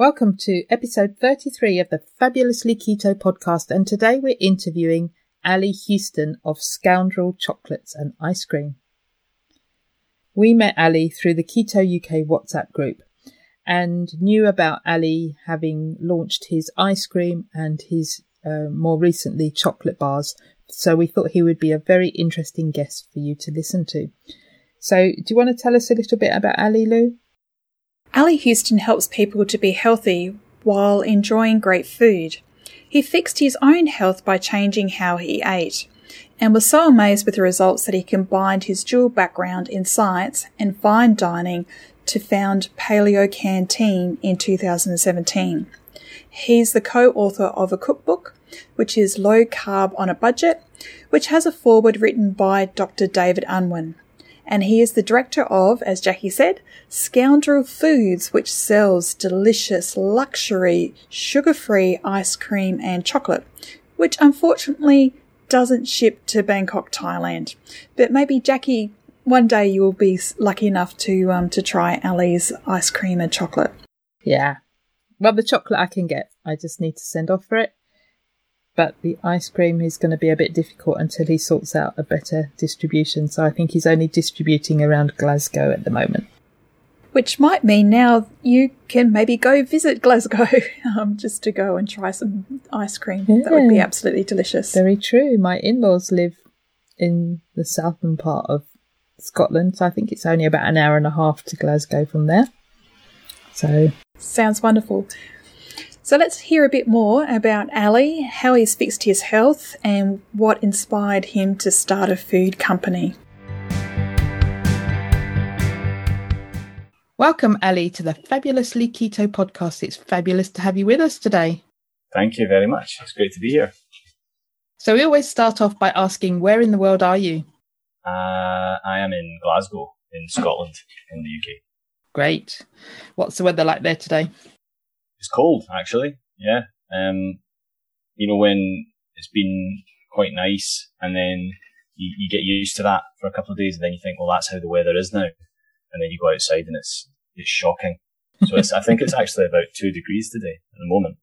Welcome to episode 33 of the Fabulously Keto podcast, and today we're interviewing Ali Houston of Scoundrel Chocolates and Ice Cream. We met Ali through the Keto UK WhatsApp group and knew about Ali having launched his ice cream and his uh, more recently chocolate bars, so we thought he would be a very interesting guest for you to listen to. So, do you want to tell us a little bit about Ali Lou? Ali Houston helps people to be healthy while enjoying great food. He fixed his own health by changing how he ate and was so amazed with the results that he combined his dual background in science and fine dining to found Paleo Canteen in 2017. He's the co-author of a cookbook, which is Low Carb on a Budget, which has a foreword written by Dr. David Unwin and he is the director of, as Jackie said, Scoundrel Foods, which sells delicious luxury sugar-free ice cream and chocolate, which unfortunately doesn't ship to Bangkok, Thailand. But maybe Jackie, one day you will be lucky enough to um, to try Ali's ice cream and chocolate. Yeah. Well, the chocolate I can get. I just need to send off for it but the ice cream is going to be a bit difficult until he sorts out a better distribution. So I think he's only distributing around Glasgow at the moment. Which might mean now you can maybe go visit Glasgow um, just to go and try some ice cream. Yeah, that would be absolutely delicious. Very true. My in laws live in the southern part of Scotland, so I think it's only about an hour and a half to Glasgow from there. So sounds wonderful. So let's hear a bit more about Ali, how he's fixed his health, and what inspired him to start a food company. Welcome, Ali, to the Fabulously Keto podcast. It's fabulous to have you with us today. Thank you very much. It's great to be here. So, we always start off by asking, where in the world are you? Uh, I am in Glasgow, in Scotland, in the UK. Great. What's the weather like there today? It's cold actually. Yeah. Um, you know, when it's been quite nice and then you, you get used to that for a couple of days and then you think, well, that's how the weather is now. And then you go outside and it's, it's shocking. So it's, I think it's actually about two degrees today at the moment.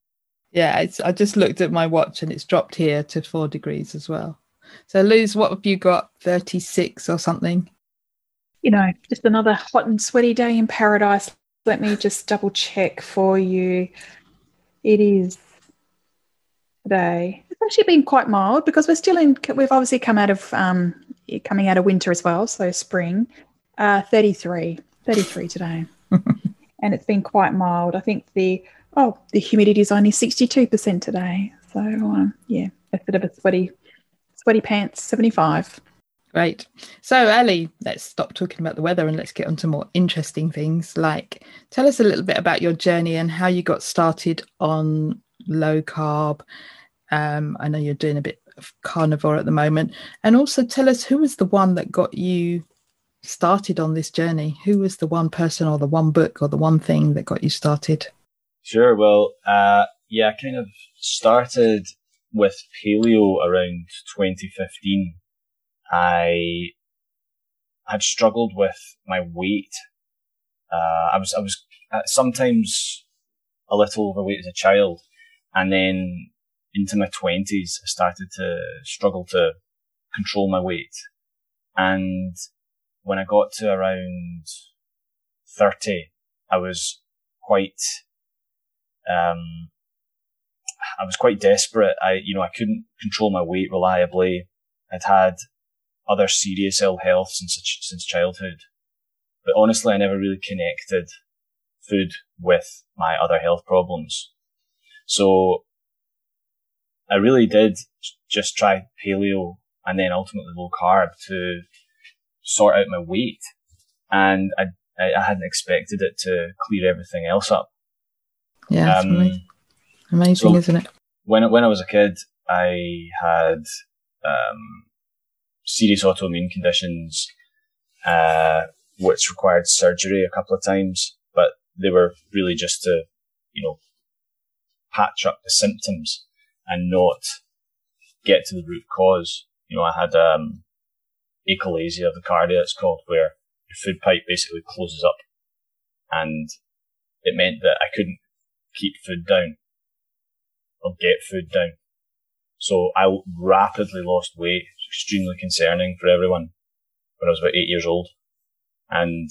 Yeah. I just looked at my watch and it's dropped here to four degrees as well. So Luz, what have you got? 36 or something? You know, just another hot and sweaty day in paradise let me just double check for you. It is today. It's actually been quite mild because we're still in. We've obviously come out of um, coming out of winter as well, so spring. Uh, 33, 33 today, and it's been quite mild. I think the oh the humidity is only sixty two percent today. So um, yeah, a bit of a sweaty, sweaty pants. Seventy five. Great. So, Ali, let's stop talking about the weather and let's get on to more interesting things. Like, tell us a little bit about your journey and how you got started on low carb. Um, I know you're doing a bit of carnivore at the moment. And also tell us who was the one that got you started on this journey? Who was the one person or the one book or the one thing that got you started? Sure. Well, uh, yeah, I kind of started with paleo around 2015 I had struggled with my weight. Uh, I was, I was uh, sometimes a little overweight as a child. And then into my twenties, I started to struggle to control my weight. And when I got to around 30, I was quite, um, I was quite desperate. I, you know, I couldn't control my weight reliably. I'd had other serious ill health since, since childhood. But honestly, I never really connected food with my other health problems. So I really did just try paleo and then ultimately low carb to sort out my weight. And I, I hadn't expected it to clear everything else up. Yeah, um, amazing, so isn't it? When when I was a kid, I had um, serious autoimmune conditions, uh, which required surgery a couple of times, but they were really just to, you know, patch up the symptoms and not get to the root cause. You know, I had um, achalasia of the cardia, it's called, where your food pipe basically closes up, and it meant that I couldn't keep food down or get food down. So I rapidly lost weight. Extremely concerning for everyone when I was about eight years old. And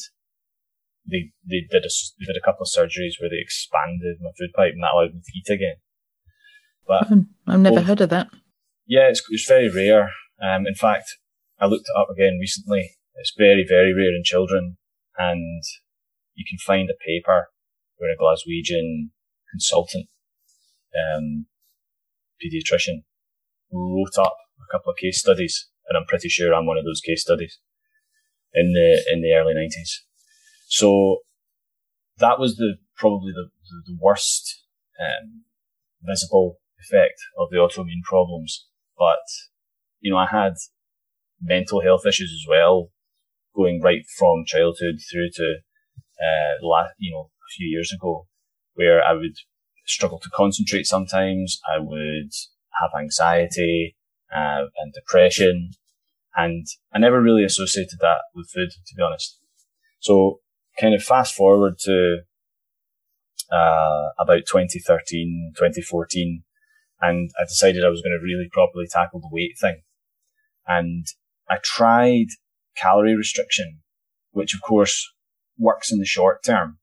they, they did a, they did a couple of surgeries where they expanded my food pipe and that allowed me to eat again. But I've never heard of that. Yeah, it's, it's very rare. Um, in fact, I looked it up again recently. It's very, very rare in children and you can find a paper where a Glaswegian consultant, um, pediatrician wrote up a couple of case studies and I'm pretty sure I'm one of those case studies in the, in the early nineties. So that was the, probably the, the, the worst, um, visible effect of the autoimmune problems. But, you know, I had mental health issues as well, going right from childhood through to, uh, last, you know, a few years ago, where I would struggle to concentrate sometimes. I would have anxiety, uh, and depression. And I never really associated that with food, to be honest. So kind of fast forward to, uh, about 2013, 2014, and I decided I was going to really properly tackle the weight thing. And I tried calorie restriction, which of course works in the short term.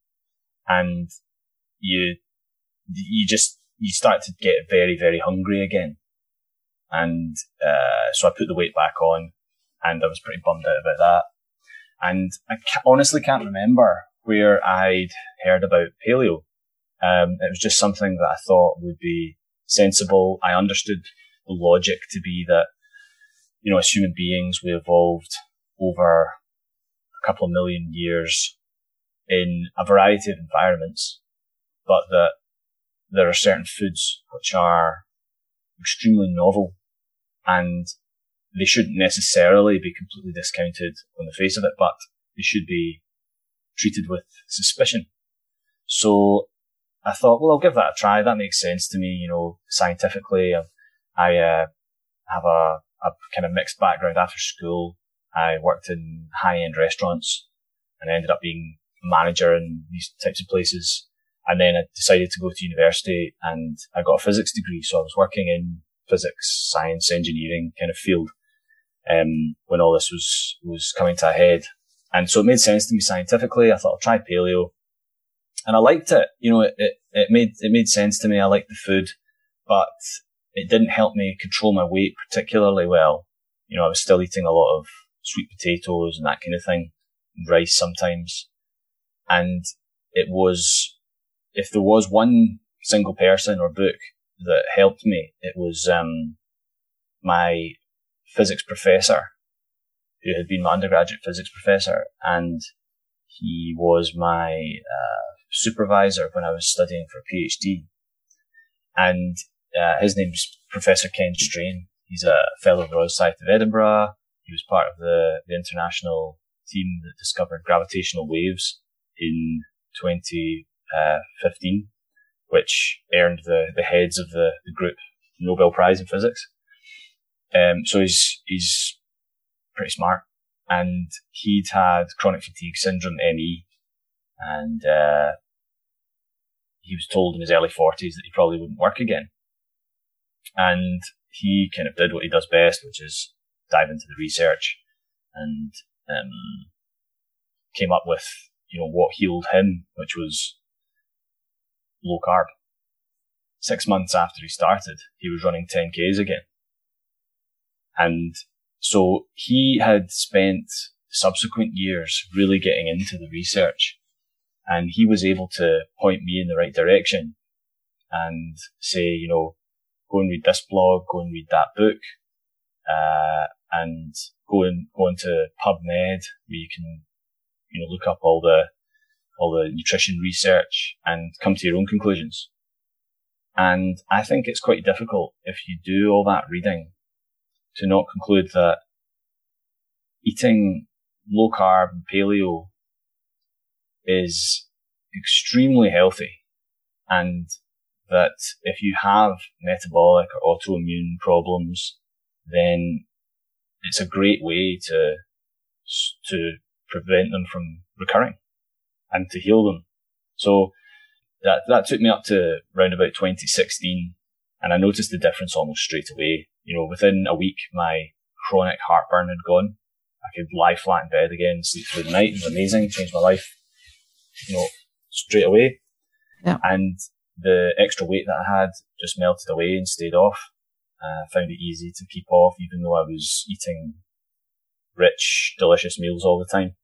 And you, you just, you start to get very, very hungry again. And, uh, so I put the weight back on and I was pretty bummed out about that. And I ca- honestly can't remember where I'd heard about paleo. Um, it was just something that I thought would be sensible. I understood the logic to be that, you know, as human beings, we evolved over a couple of million years in a variety of environments, but that there are certain foods which are extremely novel and they shouldn't necessarily be completely discounted on the face of it, but they should be treated with suspicion. So I thought, well, I'll give that a try. That makes sense to me, you know, scientifically. I, I uh, have a, a kind of mixed background after school. I worked in high end restaurants and ended up being a manager in these types of places. And then I decided to go to university and I got a physics degree. So I was working in physics, science, engineering kind of field, um, when all this was, was coming to a head. And so it made sense to me scientifically. I thought I'll try paleo and I liked it. You know, it, it, it made, it made sense to me. I liked the food, but it didn't help me control my weight particularly well. You know, I was still eating a lot of sweet potatoes and that kind of thing, rice sometimes. And it was, if there was one single person or book that helped me, it was, um, my physics professor who had been my undergraduate physics professor and he was my, uh, supervisor when I was studying for PhD. And uh, his name's Professor Ken Strain. He's a fellow of the Royal Society of Edinburgh. He was part of the, the international team that discovered gravitational waves in 2015, uh, which earned the, the heads of the, the group Nobel Prize in Physics. Um, so he's, he's pretty smart. And he'd had chronic fatigue syndrome, ME, and, uh, he was told in his early 40s that he probably wouldn't work again. And he kind of did what he does best, which is dive into the research and um, came up with, you know, what healed him, which was low carb. six months after he started, he was running 10Ks again. And so he had spent subsequent years really getting into the research and he was able to point me in the right direction and say, you know, go and read this blog, go and read that book, uh, and go and go into PubMed where you can, you know, look up all the all the nutrition research and come to your own conclusions. And I think it's quite difficult if you do all that reading to not conclude that eating low carb and paleo is extremely healthy and that if you have metabolic or autoimmune problems, then it's a great way to, to prevent them from recurring and to heal them. So that, that took me up to around about 2016 and I noticed the difference almost straight away. You know, within a week, my chronic heartburn had gone. I could lie flat in bed again, sleep through the night. It was amazing. Changed my life, you know, straight away. Yeah. And the extra weight that I had just melted away and stayed off. I uh, found it easy to keep off, even though I was eating rich, delicious meals all the time.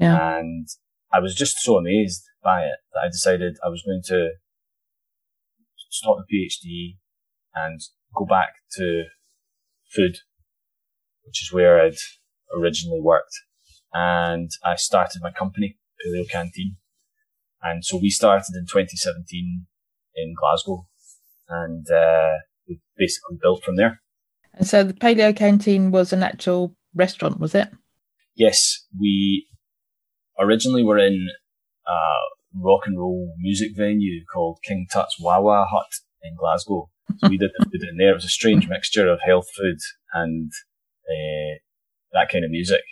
Yeah. And I was just so amazed by it that I decided I was going to stop the PhD and go back to food, which is where I'd originally worked. And I started my company, Paleo Canteen. And so we started in 2017 in Glasgow and, uh, we basically built from there. And so the Paleo Canteen was an actual restaurant, was it? Yes, we originally we were in a rock and roll music venue called King Tut's Wah Hut in Glasgow. So we did the food in there. It was a strange mixture of health food and uh, that kind of music.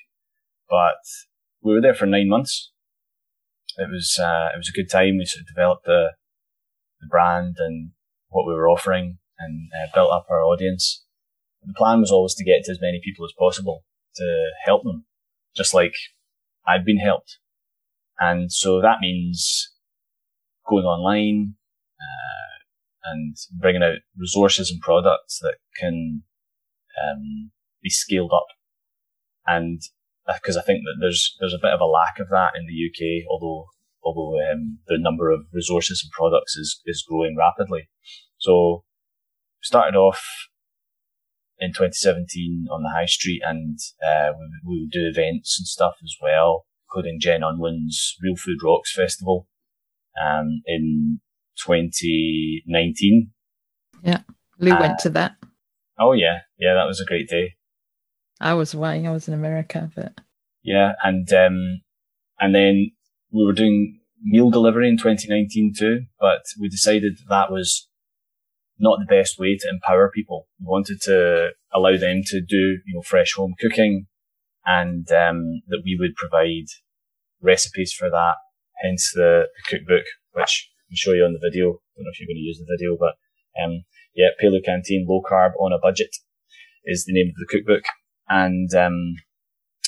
But we were there for nine months. It was uh, it was a good time. We sort of developed the the brand and what we were offering, and uh, built up our audience. The plan was always to get to as many people as possible to help them, just like I've been helped. And so that means going online, uh, and bringing out resources and products that can, um, be scaled up. And because uh, I think that there's, there's a bit of a lack of that in the UK, although, although, um, the number of resources and products is, is growing rapidly. So started off in 2017 on the high street and, uh, we, we would do events and stuff as well including Jen Unwin's Real Food Rocks Festival um, in 2019. Yeah, Lou uh, went to that. Oh yeah, yeah, that was a great day. I was away. I was in America, but yeah, and um, and then we were doing meal delivery in 2019 too, but we decided that was not the best way to empower people. We wanted to allow them to do, you know, fresh home cooking and um, that we would provide recipes for that. Hence the, the cookbook, which I'll show you on the video. I don't know if you're going to use the video, but um, yeah, Paleo Canteen Low Carb on a Budget is the name of the cookbook, and um,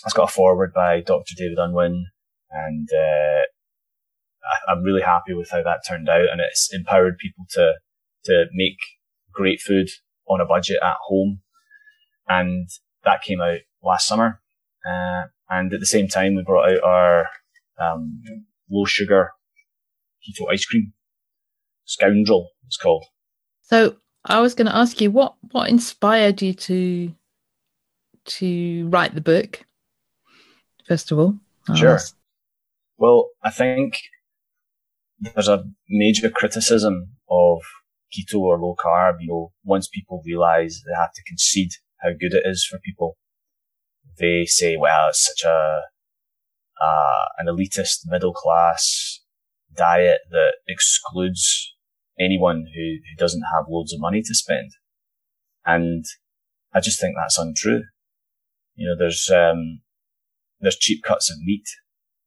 it's got a foreword by Dr. David Unwin, and uh, I, I'm really happy with how that turned out, and it's empowered people to to make great food on a budget at home, and that came out last summer. Uh, and at the same time, we brought out our um, low sugar keto ice cream. Scoundrel, it's called. So I was going to ask you what what inspired you to to write the book. First of all, sure. Well, I think there's a major criticism of keto or low carb. You know, once people realize they have to concede how good it is for people, they say, well, it's such a, uh, an elitist middle class diet that excludes anyone who, who doesn't have loads of money to spend. And I just think that's untrue. You know, there's, um, there's cheap cuts of meat.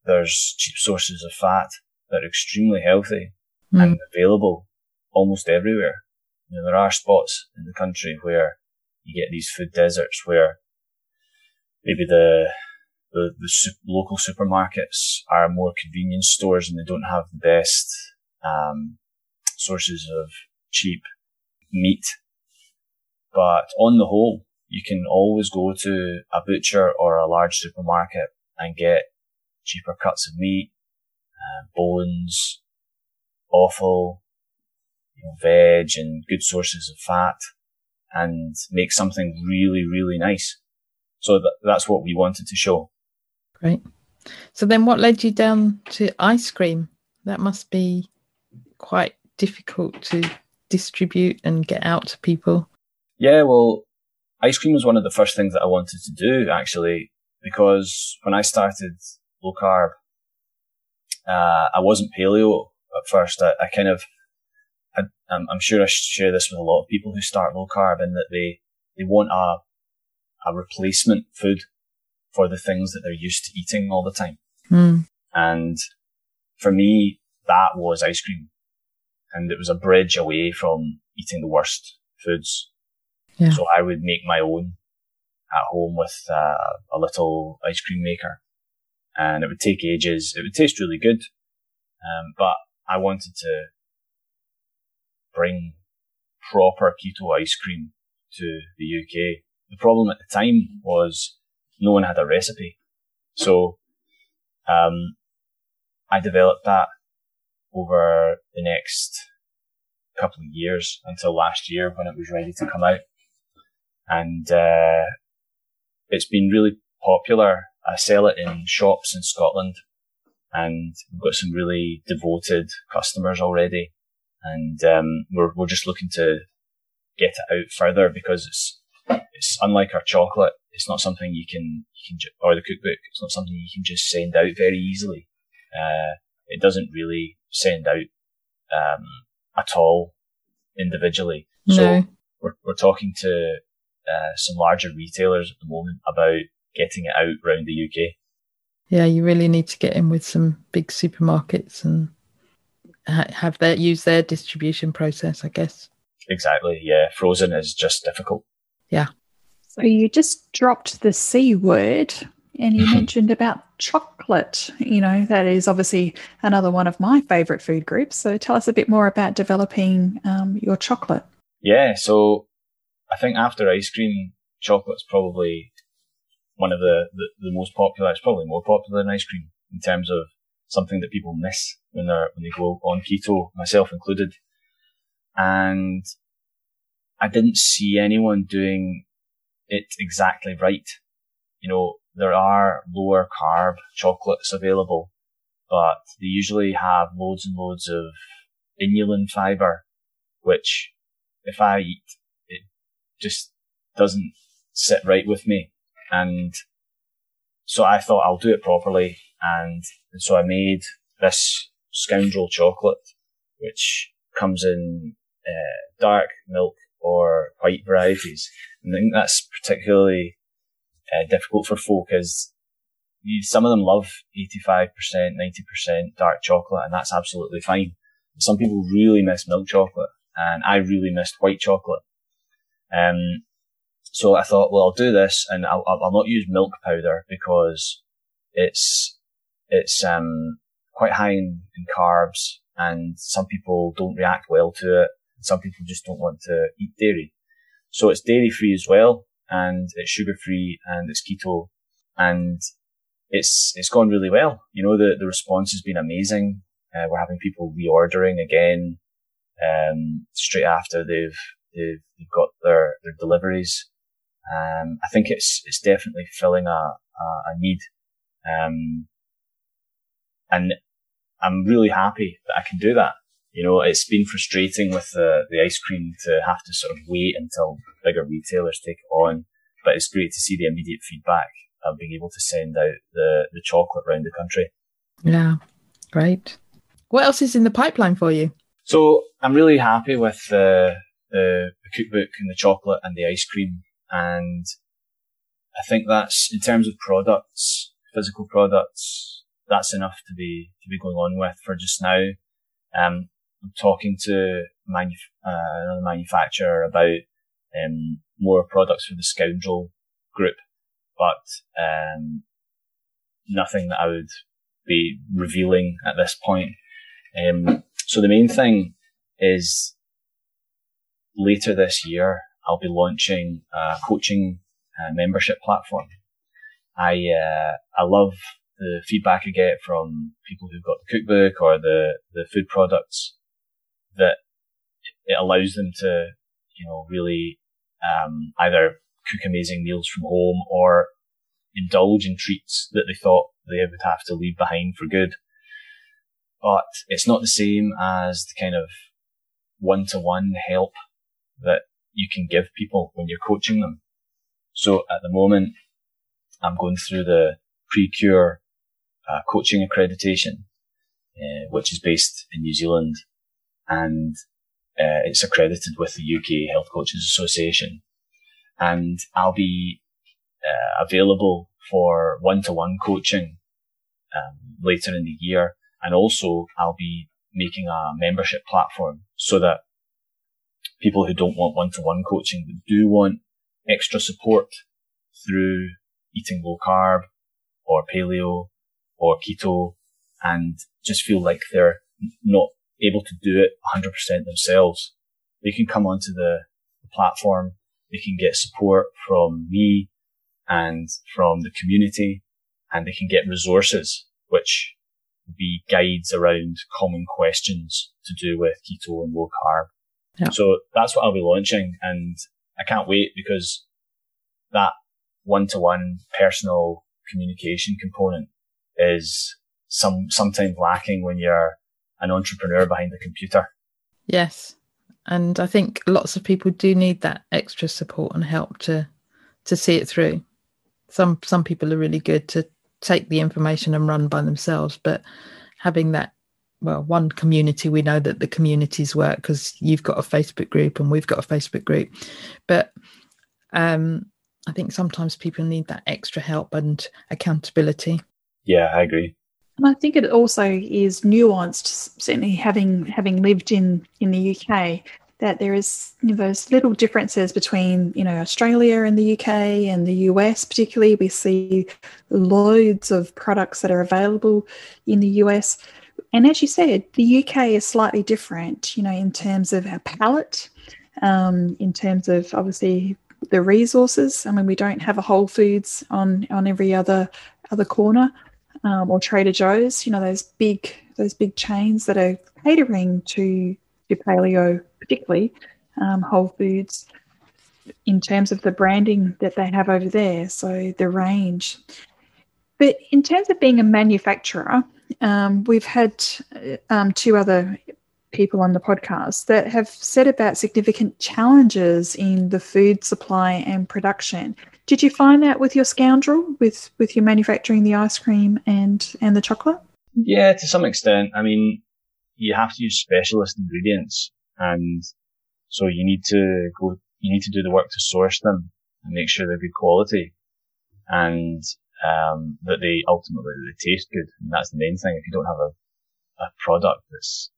There's cheap sources of fat that are extremely healthy mm. and available almost everywhere. You know, there are spots in the country where you get these food deserts where maybe the the, the su- local supermarkets are more convenience stores and they don't have the best um, sources of cheap meat. But on the whole, you can always go to a butcher or a large supermarket and get cheaper cuts of meat, uh, bones, offal, you know, veg and good sources of fat and make something really, really nice. So th- that's what we wanted to show. Great. So then what led you down to ice cream? That must be quite difficult to distribute and get out to people. Yeah, well, ice cream was one of the first things that I wanted to do actually, because when I started low carb, uh, I wasn't paleo at first. I, I kind of, I, am sure I share this with a lot of people who start low carb in that they, they want a, a replacement food for the things that they're used to eating all the time. Mm. And for me, that was ice cream. And it was a bridge away from eating the worst foods. Yeah. So I would make my own at home with uh, a little ice cream maker. And it would take ages. It would taste really good. Um, but I wanted to bring proper keto ice cream to the UK. The problem at the time was no one had a recipe. So, um, I developed that over the next couple of years until last year when it was ready to come out. And, uh, it's been really popular. I sell it in shops in Scotland and we've got some really devoted customers already. And, um, we're, we're just looking to get it out further because it's, it's unlike our chocolate. It's not something you can, you can, ju- or the cookbook. It's not something you can just send out very easily. Uh, it doesn't really send out, um, at all individually. So we're, we're talking to, uh, some larger retailers at the moment about getting it out around the UK. Yeah, you really need to get in with some big supermarkets and have their use their distribution process, I guess. Exactly. Yeah. Frozen is just difficult. Yeah. So you just dropped the C word and you mentioned about chocolate. You know, that is obviously another one of my favorite food groups. So tell us a bit more about developing um, your chocolate. Yeah. So I think after ice cream, chocolate's probably one of the, the, the most popular. It's probably more popular than ice cream in terms of something that people miss when they're, when they go on keto, myself included. And I didn't see anyone doing it exactly right. You know, there are lower carb chocolates available, but they usually have loads and loads of inulin fiber, which if I eat, it just doesn't sit right with me. And so I thought I'll do it properly. And so I made this scoundrel chocolate, which comes in uh, dark milk or white varieties. And I think that's particularly uh, difficult for folk as you, some of them love 85%, 90% dark chocolate and that's absolutely fine. Some people really miss milk chocolate and I really missed white chocolate. Um, so I thought, well, I'll do this and I'll I'll not use milk powder because it's, it's, um, quite high in, in carbs and some people don't react well to it. Some people just don't want to eat dairy. So it's dairy free as well and it's sugar free and it's keto and it's, it's gone really well. You know, the, the response has been amazing. Uh, we're having people reordering again, um, straight after they've, they've, they've got their, their deliveries. Um, I think it's, it's definitely filling a, a, a need. Um, and I'm really happy that I can do that. You know, it's been frustrating with the, the ice cream to have to sort of wait until bigger retailers take it on, but it's great to see the immediate feedback of being able to send out the, the chocolate around the country. Yeah, great. What else is in the pipeline for you? So I'm really happy with the, the, the cookbook and the chocolate and the ice cream. And I think that's in terms of products, physical products, that's enough to be, to be going on with for just now. Um, I'm talking to uh, another manufacturer about, um, more products for the Scoundrel group, but, um, nothing that I would be revealing at this point. Um, so the main thing is later this year, I'll be launching a coaching uh, membership platform. I, uh, I love the feedback I get from people who've got the cookbook or the, the food products that it allows them to, you know, really, um, either cook amazing meals from home or indulge in treats that they thought they would have to leave behind for good. But it's not the same as the kind of one to one help that you can give people when you're coaching them. So at the moment, I'm going through the PreKure uh, coaching accreditation, uh, which is based in New Zealand, and uh, it's accredited with the UK Health Coaches Association. And I'll be uh, available for one-to-one coaching um, later in the year, and also I'll be making a membership platform so that people who don't want one-to-one coaching but do want extra support through eating low carb or paleo or keto and just feel like they're not able to do it 100% themselves. They can come onto the, the platform. They can get support from me and from the community and they can get resources, which will be guides around common questions to do with keto and low carb. Yeah. So that's what I'll be launching and I can't wait because that one to one personal communication component is some, sometimes lacking when you're an entrepreneur behind the computer. Yes. And I think lots of people do need that extra support and help to to see it through. Some some people are really good to take the information and run by themselves, but having that well, one community, we know that the communities work because you've got a Facebook group and we've got a Facebook group. But um, I think sometimes people need that extra help and accountability. Yeah, I agree. And I think it also is nuanced, certainly having having lived in, in the UK, that there is you know, those little differences between you know Australia and the UK and the US particularly. We see loads of products that are available in the US and as you said, the UK is slightly different, you know, in terms of our palate, um, in terms of obviously the resources. I mean, we don't have a Whole Foods on on every other other corner, um, or Trader Joe's. You know, those big those big chains that are catering to to paleo, particularly um, Whole Foods, in terms of the branding that they have over there. So the range. But in terms of being a manufacturer, um, we've had um, two other people on the podcast that have said about significant challenges in the food supply and production. Did you find that with your scoundrel, with with your manufacturing the ice cream and and the chocolate? Yeah, to some extent. I mean, you have to use specialist ingredients, and so you need to go. You need to do the work to source them and make sure they're good quality. And um, that they ultimately they taste good. And that's the main thing. If you don't have a, a product that's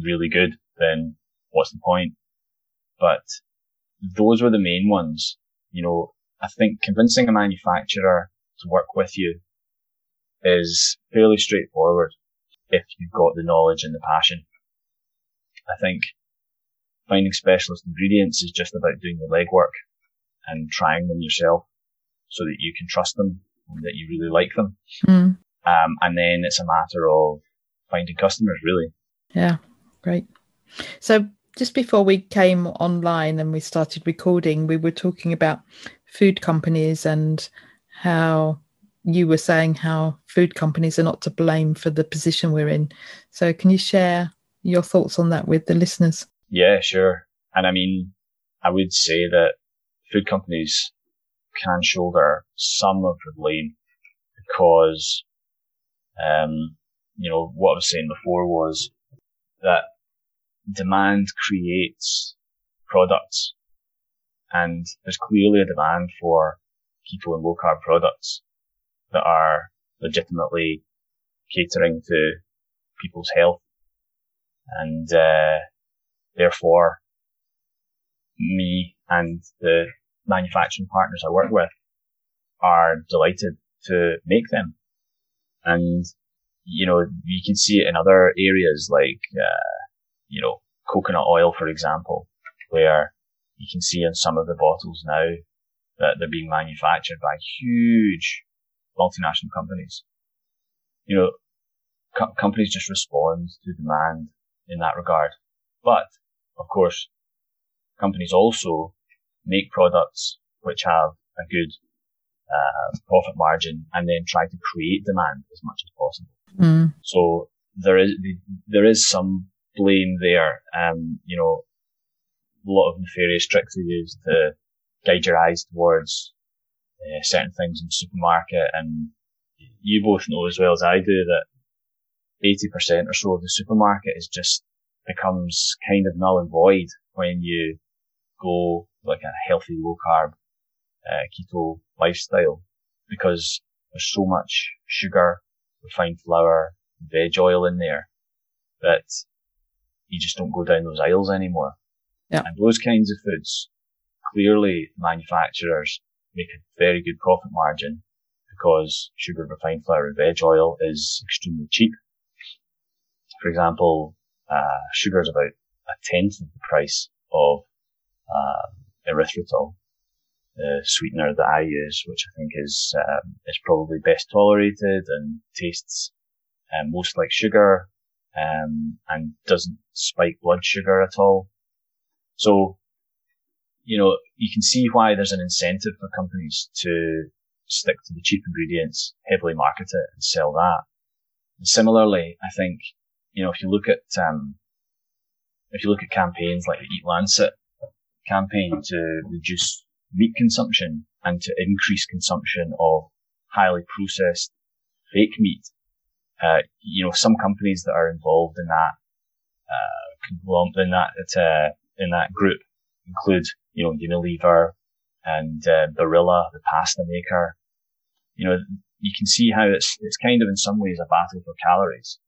really good, then what's the point? But those were the main ones. You know, I think convincing a manufacturer to work with you is fairly straightforward if you've got the knowledge and the passion. I think finding specialist ingredients is just about doing the legwork and trying them yourself so that you can trust them and that you really like them. Mm. Um, and then it's a matter of finding customers, really. Yeah, great. So just before we came online and we started recording, we were talking about food companies and how you were saying how food companies are not to blame for the position we're in. So can you share your thoughts on that with the listeners? Yeah, sure. And I mean, I would say that food companies can shoulder some of the blame because, um, you know, what I was saying before was that demand creates products and there's clearly a demand for keto and low carb products that are legitimately catering to people's health and, uh, therefore me and the manufacturing partners I work with are delighted to make them. And, you know, you can see it in other areas like, uh, you know, coconut oil, for example, where you can see in some of the bottles now that they're being manufactured by huge multinational companies. You know, co- companies just respond to demand in that regard. But of course, companies also make products which have a good uh, profit margin and then try to create demand as much as possible. Mm. So there is there is some blame there. Um, you know, a lot of nefarious tricks are used to guide your eyes towards uh, certain things in the supermarket, and you both know as well as I do that 80% or so of the supermarket is just becomes kind of null and void when you go like a healthy low carb uh, keto lifestyle because there's so much sugar, refined flour, veg oil in there that you just don't go down those aisles anymore. Yeah. And those kinds of foods, clearly manufacturers make a very good profit margin because sugar, refined flour and veg oil is extremely cheap. For example, uh, sugar is about a tenth of the price of uh, erythritol, the sweetener that I use, which I think is um, is probably best tolerated and tastes um, most like sugar um, and doesn't spike blood sugar at all. So, you know, you can see why there's an incentive for companies to stick to the cheap ingredients, heavily market it and sell that. And similarly, I think, you know, if you look at, um, if you look at campaigns like the Eat Lancet campaign to reduce meat consumption and to increase consumption of highly processed fake meat, uh, you know, some companies that are involved in that, uh, in that, uh, in that group include, you know, Unilever and, uh, Barilla, the pasta maker. You know, you can see how it's, it's kind of in some ways a battle for calories.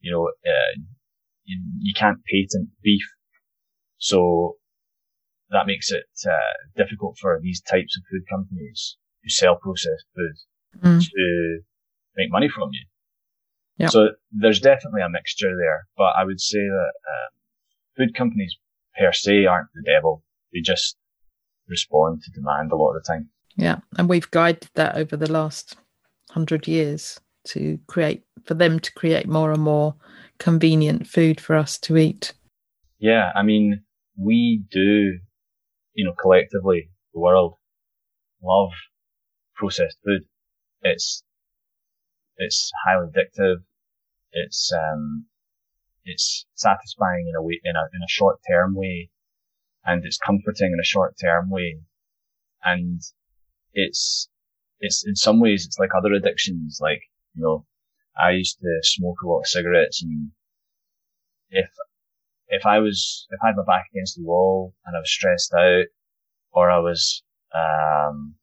You know, uh, you, you can't patent beef. So that makes it uh, difficult for these types of food companies who sell processed food mm. to make money from you. So there's definitely a mixture there, but I would say that um, food companies per se aren't the devil. They just respond to demand a lot of the time. Yeah, and we've guided that over the last hundred years to create for them to create more and more convenient food for us to eat. Yeah, I mean, we do, you know, collectively, the world love processed food. It's it's highly addictive. It's um, it's satisfying in a way, in a in a short term way, and it's comforting in a short term way, and it's it's in some ways it's like other addictions. Like you know, I used to smoke a lot of cigarettes, and if if I was if I had my back against the wall and I was stressed out, or I was um,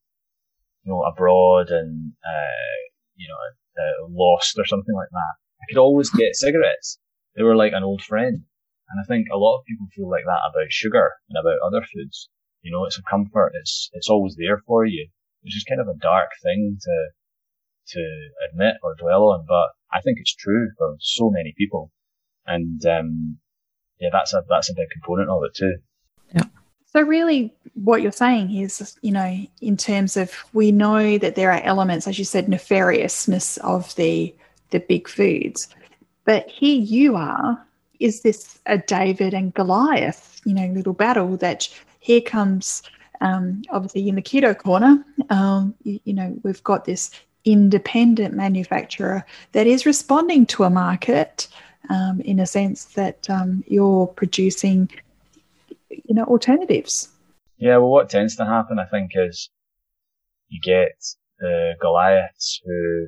you know abroad and uh, you know uh, lost or something like that, I could always get cigarettes. They were like an old friend. And I think a lot of people feel like that about sugar and about other foods. You know, it's a comfort. It's, it's always there for you, which is kind of a dark thing to, to admit or dwell on, but I think it's true for so many people. And, um, yeah, that's a, that's a big component of it too. So really what you're saying is, you know, in terms of we know that there are elements, as you said, nefariousness of the the big foods. But here you are, is this a David and Goliath, you know, little battle that here comes um, obviously in the keto corner, um, you, you, know, we've got this independent manufacturer that is responding to a market um, in a sense that um, you're producing, you know, alternatives. Yeah, well, what tends to happen, I think, is you get the Goliaths who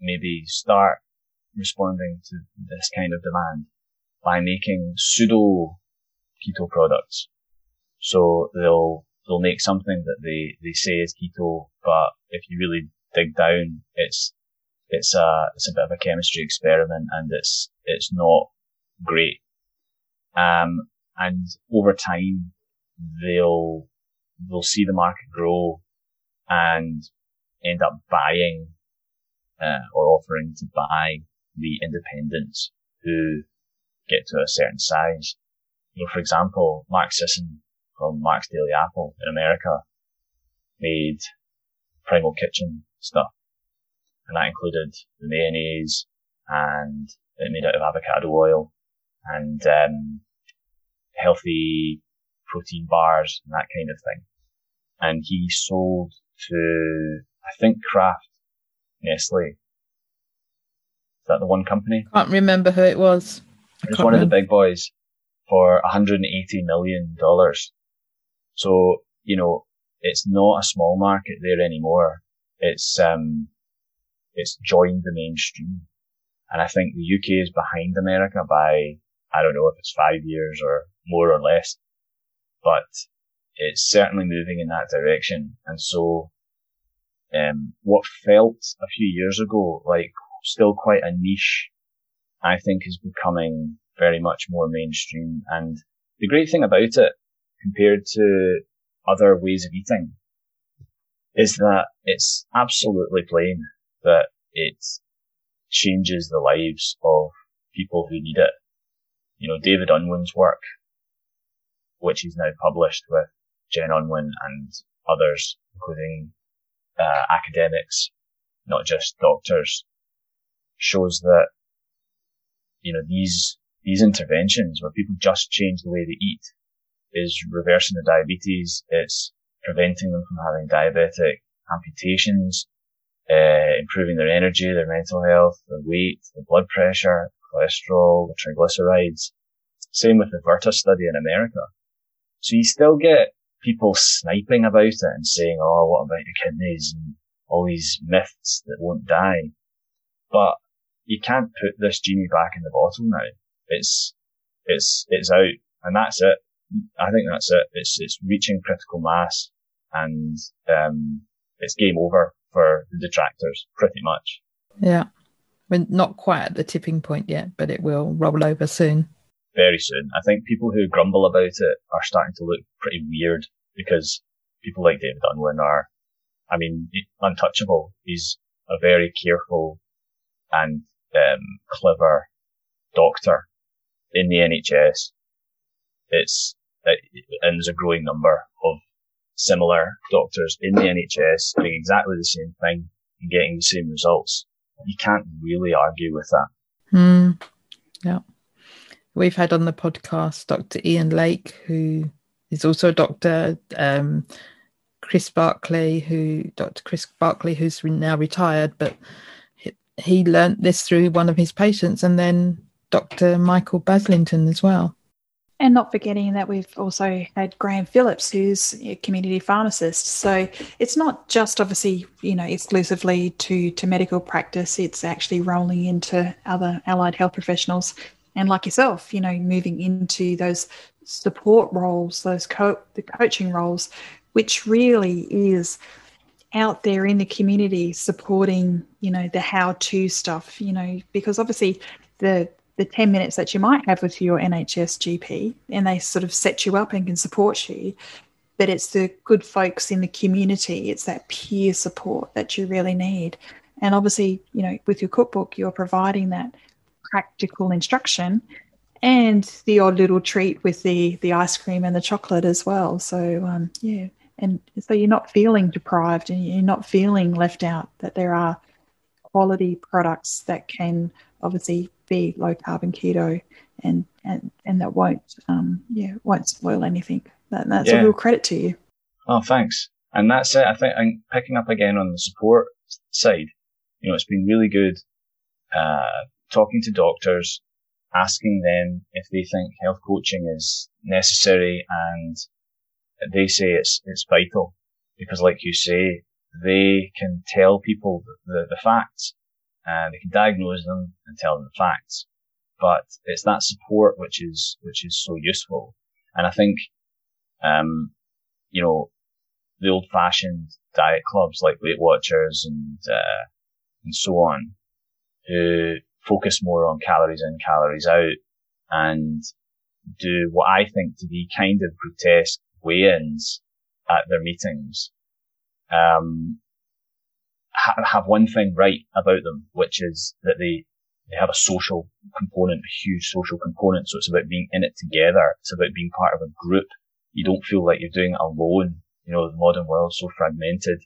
maybe start responding to this kind of demand by making pseudo keto products. So they'll, they'll make something that they, they say is keto, but if you really dig down, it's, it's a, it's a bit of a chemistry experiment and it's, it's not great. Um, and over time, they'll, they'll see the market grow and end up buying uh, or offering to buy the independents who get to a certain size. you know, for example, Mark Sisson from Mark's Daily Apple in America made Primal Kitchen stuff. And that included the mayonnaise and it made out of avocado oil and, um, healthy protein bars and that kind of thing. And he sold to, I think Kraft, Nestle. Is that the one company? Can't remember who it was. It was one remember. of the big boys for 180 million dollars. So, you know, it's not a small market there anymore. It's, um, it's joined the mainstream. And I think the UK is behind America by, I don't know if it's five years or more or less, but it's certainly moving in that direction. And so, um, what felt a few years ago like still quite a niche, I think is becoming very much more mainstream. And the great thing about it compared to other ways of eating is that it's absolutely plain that it changes the lives of people who need it. You know, David Unwin's work, which he's now published with Jen Unwin and others, including uh, academics, not just doctors, shows that, you know, these, these interventions where people just change the way they eat is reversing the diabetes. It's preventing them from having diabetic amputations, uh, improving their energy, their mental health, their weight, their blood pressure, cholesterol, the triglycerides. Same with the Virta study in America. So you still get people sniping about it and saying, oh, what about the kidneys and all these myths that won't die. But you can't put this genie back in the bottle now. It's, it's, it's out and that's it. I think that's it. It's, it's reaching critical mass and, um, it's game over for the detractors pretty much. Yeah. We're not quite at the tipping point yet, but it will roll over soon. Very soon. I think people who grumble about it are starting to look pretty weird because people like David Unwin are, I mean, untouchable. He's a very careful and um, clever doctor in the NHS. It's and there's a growing number of similar doctors in the NHS doing exactly the same thing and getting the same results. You can't really argue with that. Mm, yeah. We've had on the podcast Dr. Ian Lake, who is also a doctor, um, Chris Barkley, who Dr. Chris Barkley, who's now retired, but he, he learnt this through one of his patients, and then Dr. Michael Baslington as well. And not forgetting that we've also had Graham Phillips, who's a community pharmacist. So it's not just obviously, you know, exclusively to, to medical practice, it's actually rolling into other allied health professionals. And like yourself, you know, moving into those support roles, those co- the coaching roles, which really is out there in the community supporting, you know, the how-to stuff, you know, because obviously the the 10 minutes that you might have with your NHS GP and they sort of set you up and can support you. But it's the good folks in the community, it's that peer support that you really need. And obviously, you know, with your cookbook, you're providing that practical instruction and the odd little treat with the the ice cream and the chocolate as well. So um, yeah, and so you're not feeling deprived and you're not feeling left out. That there are quality products that can obviously be low carbon keto and and and that won't um yeah won't spoil anything that, that's yeah. a real credit to you oh thanks and that's it i think i'm picking up again on the support side you know it's been really good uh talking to doctors asking them if they think health coaching is necessary and they say it's it's vital because like you say they can tell people the, the, facts and they can diagnose them and tell them the facts. But it's that support which is which is so useful. And I think, um, you know, the old-fashioned diet clubs like Weight Watchers and uh, and so on, who focus more on calories in, calories out, and do what I think to be kind of grotesque weigh-ins at their meetings. Um, ha- have one thing right about them, which is that they they have a social component, a huge social component. So it's about being in it together. It's about being part of a group. You don't feel like you're doing it alone. You know, the modern world's so fragmented.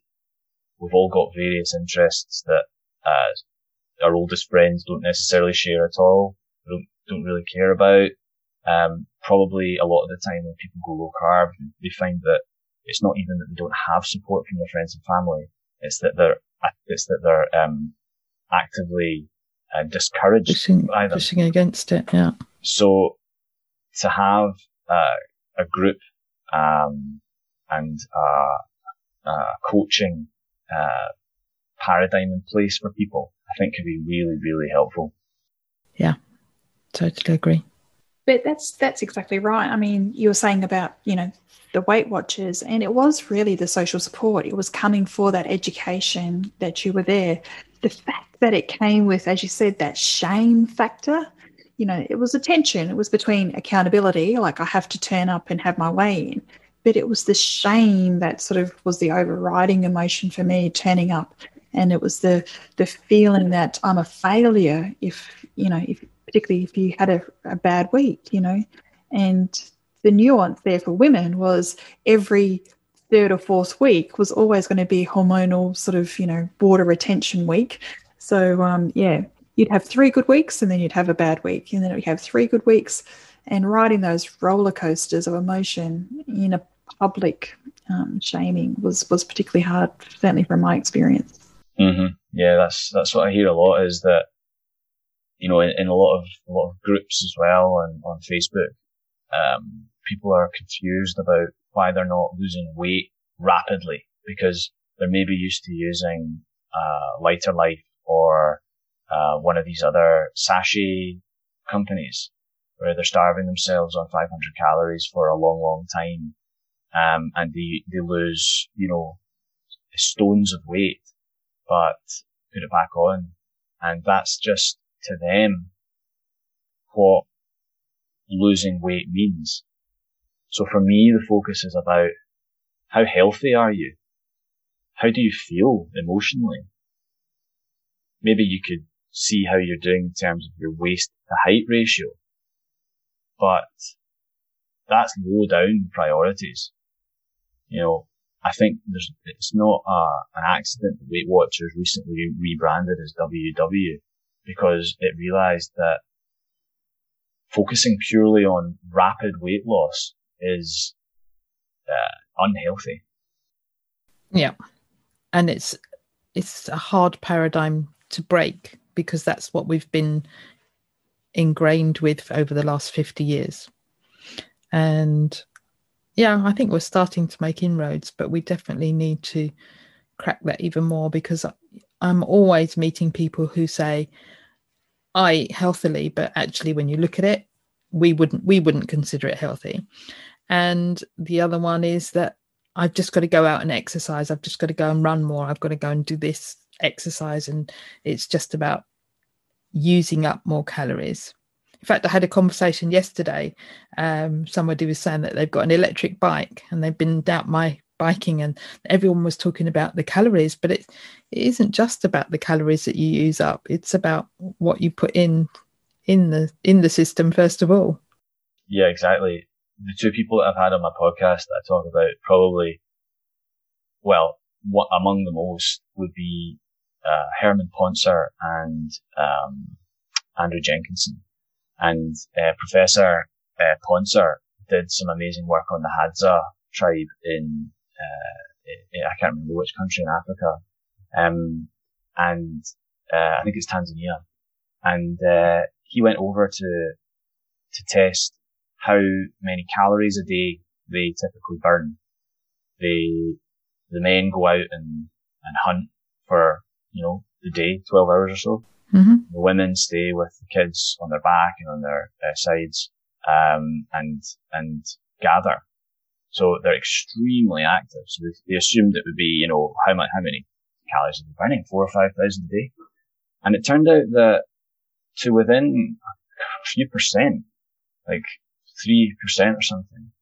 We've all got various interests that, uh, our oldest friends don't necessarily share at all. Don't, don't really care about. Um, probably a lot of the time when people go low carb, they find that it's not even that they don't have support from their friends and family. It's that they're, it's that they're, um, actively uh, discouraged pushing. Pushing against it, yeah. So to have uh, a group um, and uh, a coaching uh, paradigm in place for people, I think could be really, really helpful. Yeah, totally agree. But that's that's exactly right. I mean, you were saying about you know the Weight Watchers, and it was really the social support. It was coming for that education that you were there. The fact that it came with, as you said, that shame factor, you know, it was a tension. It was between accountability, like I have to turn up and have my way in, but it was the shame that sort of was the overriding emotion for me turning up. And it was the the feeling that I'm a failure if, you know, if particularly if you had a, a bad week, you know. And the nuance there for women was every third or fourth week was always going to be hormonal sort of you know water retention week. So um, yeah you'd have three good weeks and then you'd have a bad week. And then you'd have three good weeks. And riding those roller coasters of emotion in a public um, shaming was was particularly hard certainly from my experience mm-hmm. yeah that's that's what i hear a lot is that you know in, in a lot of a lot of groups as well and on facebook um, people are confused about why they're not losing weight rapidly because they're maybe used to using uh, Lighter Life or uh, one of these other sachet companies where they're starving themselves on 500 calories for a long, long time. Um, and they, they lose, you know, stones of weight, but put it back on. And that's just to them what losing weight means. So for me, the focus is about how healthy are you? How do you feel emotionally? Maybe you could see how you're doing in terms of your waist to height ratio, but that's low down priorities. You know, I think there's, it's not an accident that Weight Watchers recently rebranded as WW because it realized that focusing purely on rapid weight loss is uh, unhealthy. Yeah, and it's it's a hard paradigm to break because that's what we've been ingrained with over the last 50 years. And yeah, I think we're starting to make inroads, but we definitely need to crack that even more because I'm always meeting people who say, I eat healthily, but actually when you look at it, we wouldn't we wouldn't consider it healthy and the other one is that I've just got to go out and exercise. I've just got to go and run more. I've got to go and do this exercise. And it's just about using up more calories. In fact, I had a conversation yesterday. Um, somebody was saying that they've got an electric bike and they've been out my biking, and everyone was talking about the calories, but it, it isn't just about the calories that you use up. It's about what you put in in the in the system first of all. Yeah, exactly the two people that I've had on my podcast that I talk about probably, well, what among the most would be uh, Herman Pontzer and um, Andrew Jenkinson. And uh, Professor uh, Pontzer did some amazing work on the Hadza tribe in, uh, I can't remember which country in Africa. Um, and uh, I think it's Tanzania. And uh, he went over to to test how many calories a day they typically burn. They, the men go out and, and hunt for, you know, the day, 12 hours or so. Mm-hmm. The women stay with the kids on their back and on their uh, sides, um, and, and gather. So they're extremely active. So they, they assumed it would be, you know, how much, how many calories are they burning? Four or five thousand a day. And it turned out that to within a few percent, like 3% or something.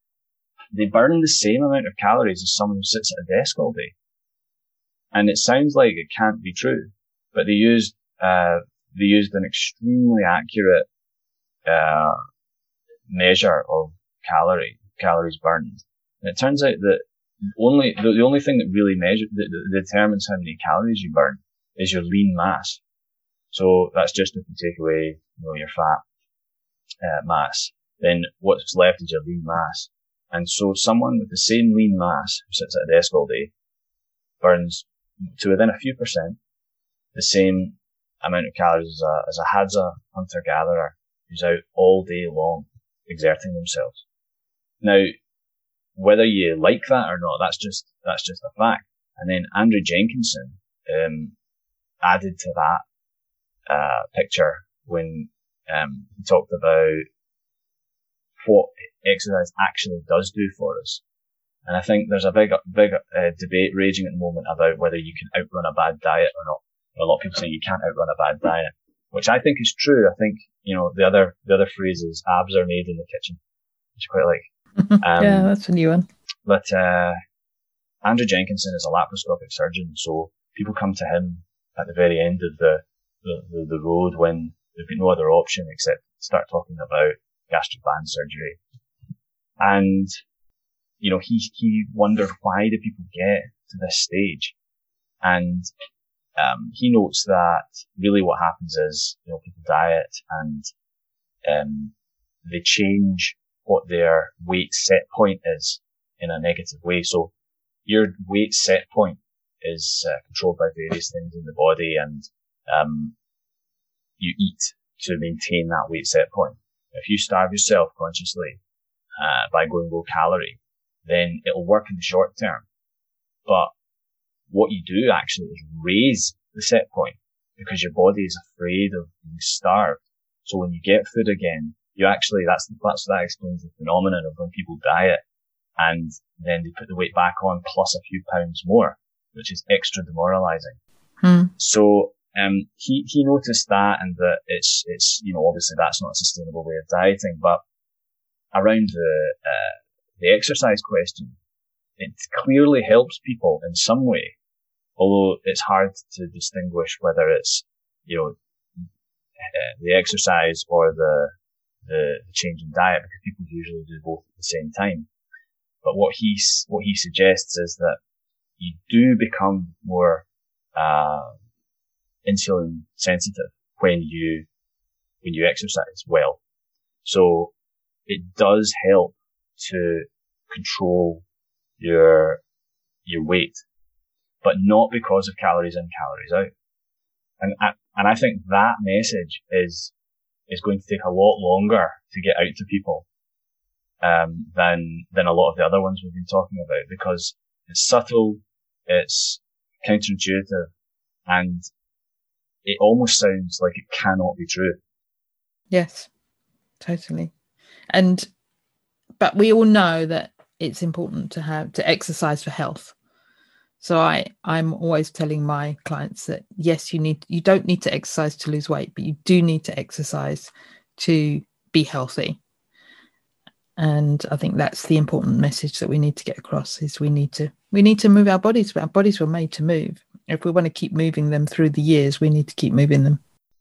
They burn the same amount of calories as someone who sits at a desk all day. And it sounds like it can't be true, but they used, uh, they used an extremely accurate uh, measure of calorie calories burned. And it turns out that only the, the only thing that really measures that, that determines how many calories you burn is your lean mass. So that's just if you take away you know your fat uh, mass, then what's left is your lean mass. And so someone with the same lean mass who sits at a desk all day burns to within a few percent the same amount of calories as a, as a Hadza hunter gatherer who's out all day long exerting themselves. Now, whether you like that or not, that's just, that's just a fact. And then Andrew Jenkinson, um, added to that, uh, picture when, um, he talked about what exercise actually does do for us. And I think there's a big, big uh, debate raging at the moment about whether you can outrun a bad diet or not. A lot of people saying you can't outrun a bad diet, which I think is true. I think, you know, the other, the other phrase is abs are made in the kitchen, which I quite like. Um, yeah, that's a new one. But, uh, Andrew Jenkinson is a laparoscopic surgeon, so people come to him at the very end of the, the, the, the road when there's been no other option except start talking about gastric band surgery. And, you know, he, he wondered why do people get to this stage? And, um, he notes that really what happens is, you know, people diet and, um, they change what their weight set point is in a negative way. So your weight set point is uh, controlled by various things in the body and, um, you eat to maintain that weight set point. If you starve yourself consciously uh, by going low calorie, then it'll work in the short term. But what you do actually is raise the set point because your body is afraid of being starved. So when you get food again, you actually, that's, that's, that explains the phenomenon of when people diet and then they put the weight back on plus a few pounds more, which is extra demoralizing. Hmm. So um, he, he noticed that and that it's, it's, you know, obviously that's not a sustainable way of dieting, but around the, uh, the exercise question, it clearly helps people in some way, although it's hard to distinguish whether it's, you know, uh, the exercise or the, the, the change in diet because people usually do both at the same time. But what he, what he suggests is that you do become more, uh, insulin sensitive when you, when you exercise well. So it does help to control your, your weight, but not because of calories in, calories out. And, I, and I think that message is, is going to take a lot longer to get out to people, um, than, than a lot of the other ones we've been talking about because it's subtle, it's counterintuitive, and it almost sounds like it cannot be true. Yes, totally. And, but we all know that it's important to have to exercise for health. So I, I'm always telling my clients that yes, you need, you don't need to exercise to lose weight, but you do need to exercise to be healthy. And I think that's the important message that we need to get across is we need to, we need to move our bodies. Our bodies were made to move if we want to keep moving them through the years, we need to keep moving them.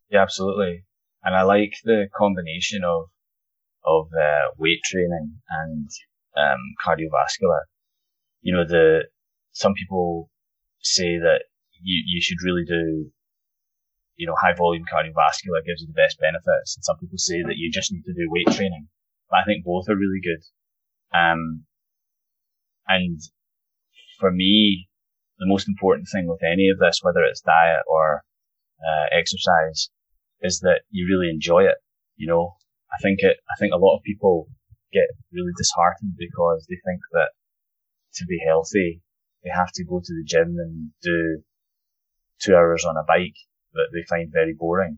Yeah, absolutely. And I like the combination of of uh, weight training and um, cardiovascular. You know, the some people say that you you should really do you know high volume cardiovascular gives you the best benefits, and some people say that you just need to do weight training. But I think both are really good. Um, and for me, the most important thing with any of this, whether it's diet or uh, exercise, is that you really enjoy it. You know, I think it. I think a lot of people get really disheartened because they think that to be healthy, they have to go to the gym and do two hours on a bike that they find very boring.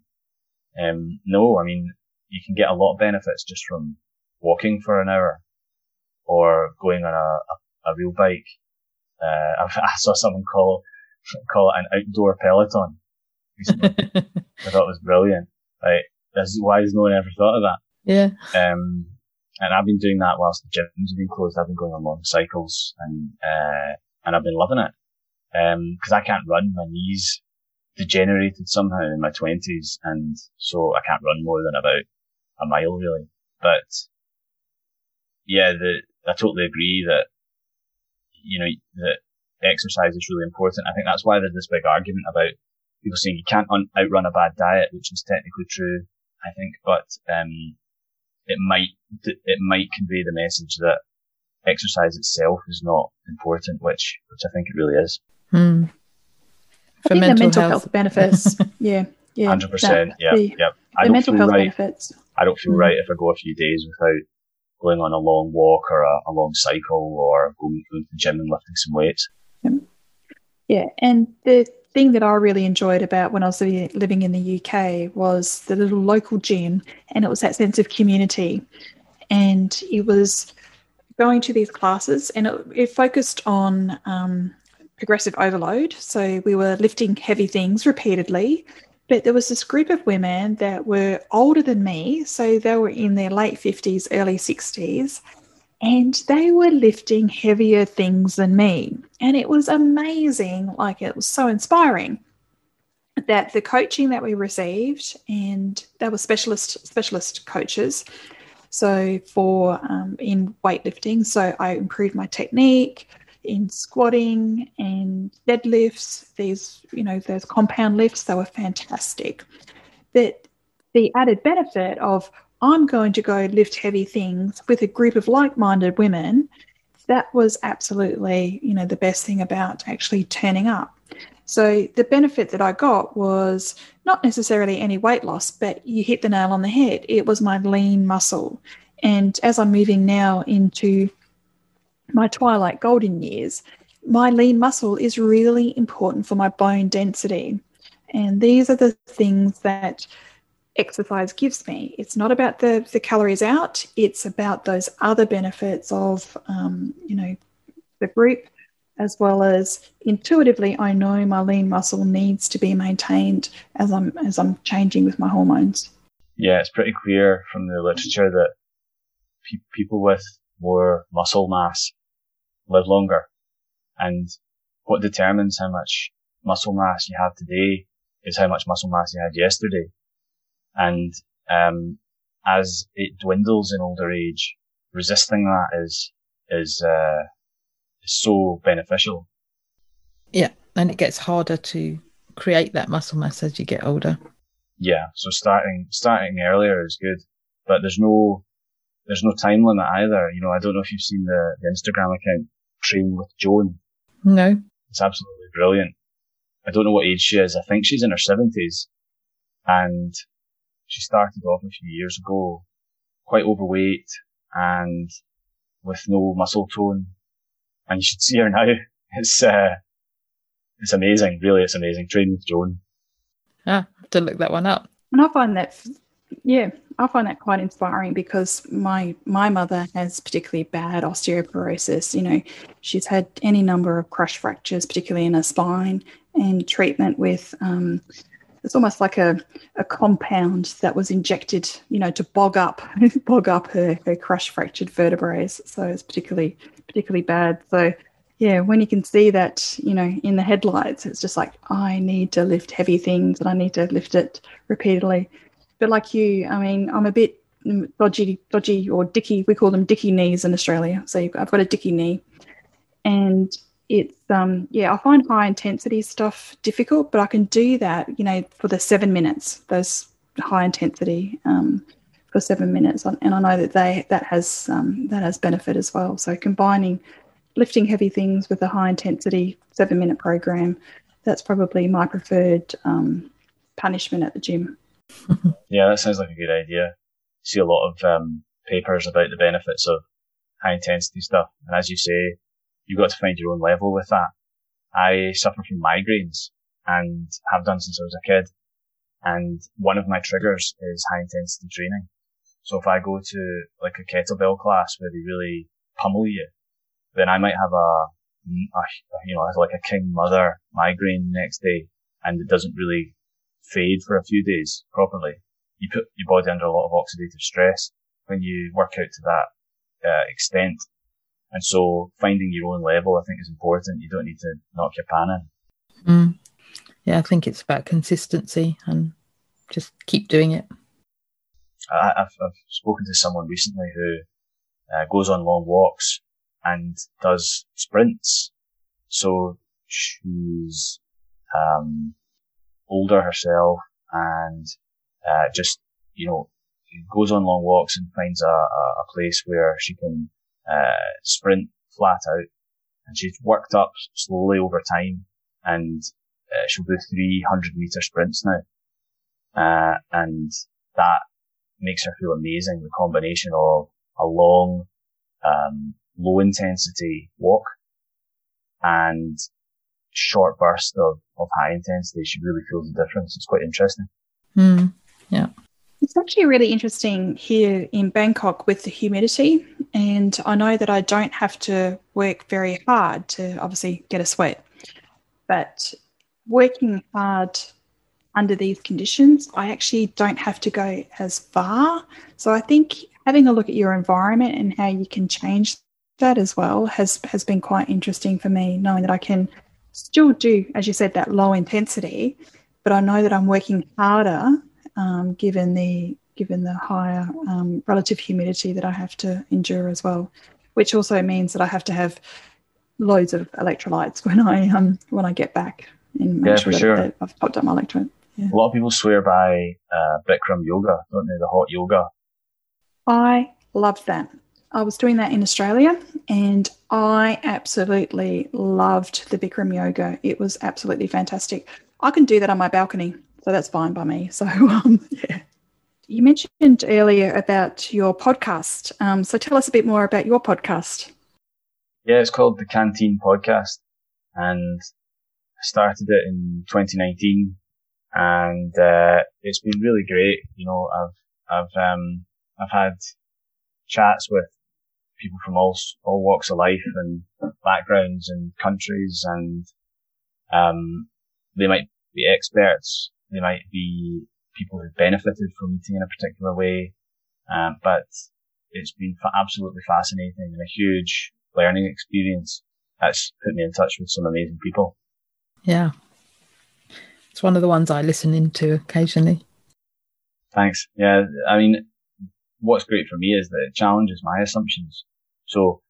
Um, no, I mean, you can get a lot of benefits just from walking for an hour or going on a, a, a real bike uh, I, saw someone call call it an outdoor peloton. I thought it was brilliant. Like, this, why has no one ever thought of that? Yeah. Um, and I've been doing that whilst the gyms have been closed. I've been going on long cycles and, uh, and I've been loving it. Um, cause I can't run. My knees degenerated somehow in my twenties. And so I can't run more than about a mile really. But yeah, the, I totally agree that, you know, that exercise is really important. I think that's why there's this big argument about people saying you can't un- outrun a bad diet, which is technically true, I think, but, um, it might, it might convey the message that exercise itself is not important, which, which I think it really is. Hmm. I think mental the mental health, health benefits. yeah. Yeah. 100%. yeah. The, yeah. I the mental health right. benefits. I don't feel mm. right if I go a few days without going on a long walk or a, a long cycle or going, going to the gym and lifting some weights. Yeah. And the thing that I really enjoyed about when I was living in the UK was the little local gym, and it was that sense of community. And it was going to these classes, and it, it focused on um, progressive overload. So we were lifting heavy things repeatedly. But there was this group of women that were older than me. So they were in their late 50s, early 60s and they were lifting heavier things than me. And it was amazing. Like it was so inspiring that the coaching that we received, and they were specialist specialist coaches. So for um, in weightlifting, so I improved my technique in squatting and deadlifts. These, you know, those compound lifts, they were fantastic. That the added benefit of I'm going to go lift heavy things with a group of like minded women, that was absolutely, you know, the best thing about actually turning up. So the benefit that I got was not necessarily any weight loss, but you hit the nail on the head. It was my lean muscle. And as I'm moving now into my twilight golden years, my lean muscle is really important for my bone density. And these are the things that exercise gives me. It's not about the, the calories out, it's about those other benefits of, um, you know, the group, as well as intuitively, I know my lean muscle needs to be maintained as I'm, as I'm changing with my hormones. Yeah, it's pretty clear from the literature that pe- people with more muscle mass live longer. And what determines how much muscle mass you have today is how much muscle mass you had yesterday. And um, as it dwindles in older age, resisting that is is uh, is so beneficial. Yeah, and it gets harder to create that muscle mass as you get older. Yeah, so starting starting earlier is good, but there's no there's no time limit either. You know, I don't know if you've seen the, the Instagram account Train with Joan. No, it's absolutely brilliant. I don't know what age she is. I think she's in her seventies, and she started off a few years ago, quite overweight and with no muscle tone. And you should see her now. It's, uh, it's amazing. Really, it's amazing. Train with Joan. Ah, have to look that one up. And I find that, yeah, I find that quite inspiring because my my mother has particularly bad osteoporosis. You know, she's had any number of crush fractures, particularly in her spine, and treatment with um, it's almost like a, a compound that was injected, you know, to bog up bog up her, her crushed fractured vertebrae. So it's particularly particularly bad. So yeah, when you can see that, you know, in the headlights, it's just like I need to lift heavy things and I need to lift it repeatedly. But like you, I mean, I'm a bit dodgy, dodgy or dicky. We call them dicky knees in Australia. So I've got a dicky knee, and it's um yeah i find high intensity stuff difficult but i can do that you know for the seven minutes those high intensity um for seven minutes and i know that they that has um, that has benefit as well so combining lifting heavy things with a high intensity seven minute program that's probably my preferred um, punishment at the gym yeah that sounds like a good idea see a lot of um, papers about the benefits of high intensity stuff and as you say you've got to find your own level with that. I suffer from migraines and have done since I was a kid. And one of my triggers is high intensity training. So if I go to like a kettlebell class where they really pummel you, then I might have a, a you know, like a king mother migraine next day and it doesn't really fade for a few days properly. You put your body under a lot of oxidative stress when you work out to that uh, extent. And so finding your own level, I think, is important. You don't need to knock your pan in. Mm. Yeah, I think it's about consistency and just keep doing it. I, have I've spoken to someone recently who uh, goes on long walks and does sprints. So she's um, older herself and uh, just you know goes on long walks and finds a, a, place where she can uh, sprint flat out. And she's worked up slowly over time and uh, she'll do 300 meter sprints now. Uh, and that makes her feel amazing. The combination of a long, um, low intensity walk and short burst of, of high intensity. She really feels the difference. It's quite interesting. Mm, yeah. It's actually really interesting here in Bangkok with the humidity. And I know that I don't have to work very hard to obviously get a sweat. But working hard under these conditions, I actually don't have to go as far. So I think having a look at your environment and how you can change that as well has has been quite interesting for me, knowing that I can still do, as you said, that low intensity, but I know that I'm working harder um, given the given the higher um, relative humidity that I have to endure as well, which also means that I have to have loads of electrolytes when I um when I get back and make yeah, sure, that, sure. that I've topped up my electrolyte. Yeah. A lot of people swear by uh, Bikram yoga, don't they? The hot yoga. I love that. I was doing that in Australia and I absolutely loved the Bikram yoga. It was absolutely fantastic. I can do that on my balcony, so that's fine by me. So, um, yeah. You mentioned earlier about your podcast. Um, so, tell us a bit more about your podcast. Yeah, it's called the Canteen Podcast, and I started it in 2019, and uh, it's been really great. You know, I've I've um, I've had chats with people from all all walks of life and backgrounds and countries, and um, they might be experts, they might be people who benefited from eating in a particular way, um, but it's been absolutely fascinating and a huge learning experience. That's put me in touch with some amazing people. Yeah, it's one of the ones I listen into occasionally. Thanks. Yeah, I mean, what's great for me is that it challenges my assumptions. So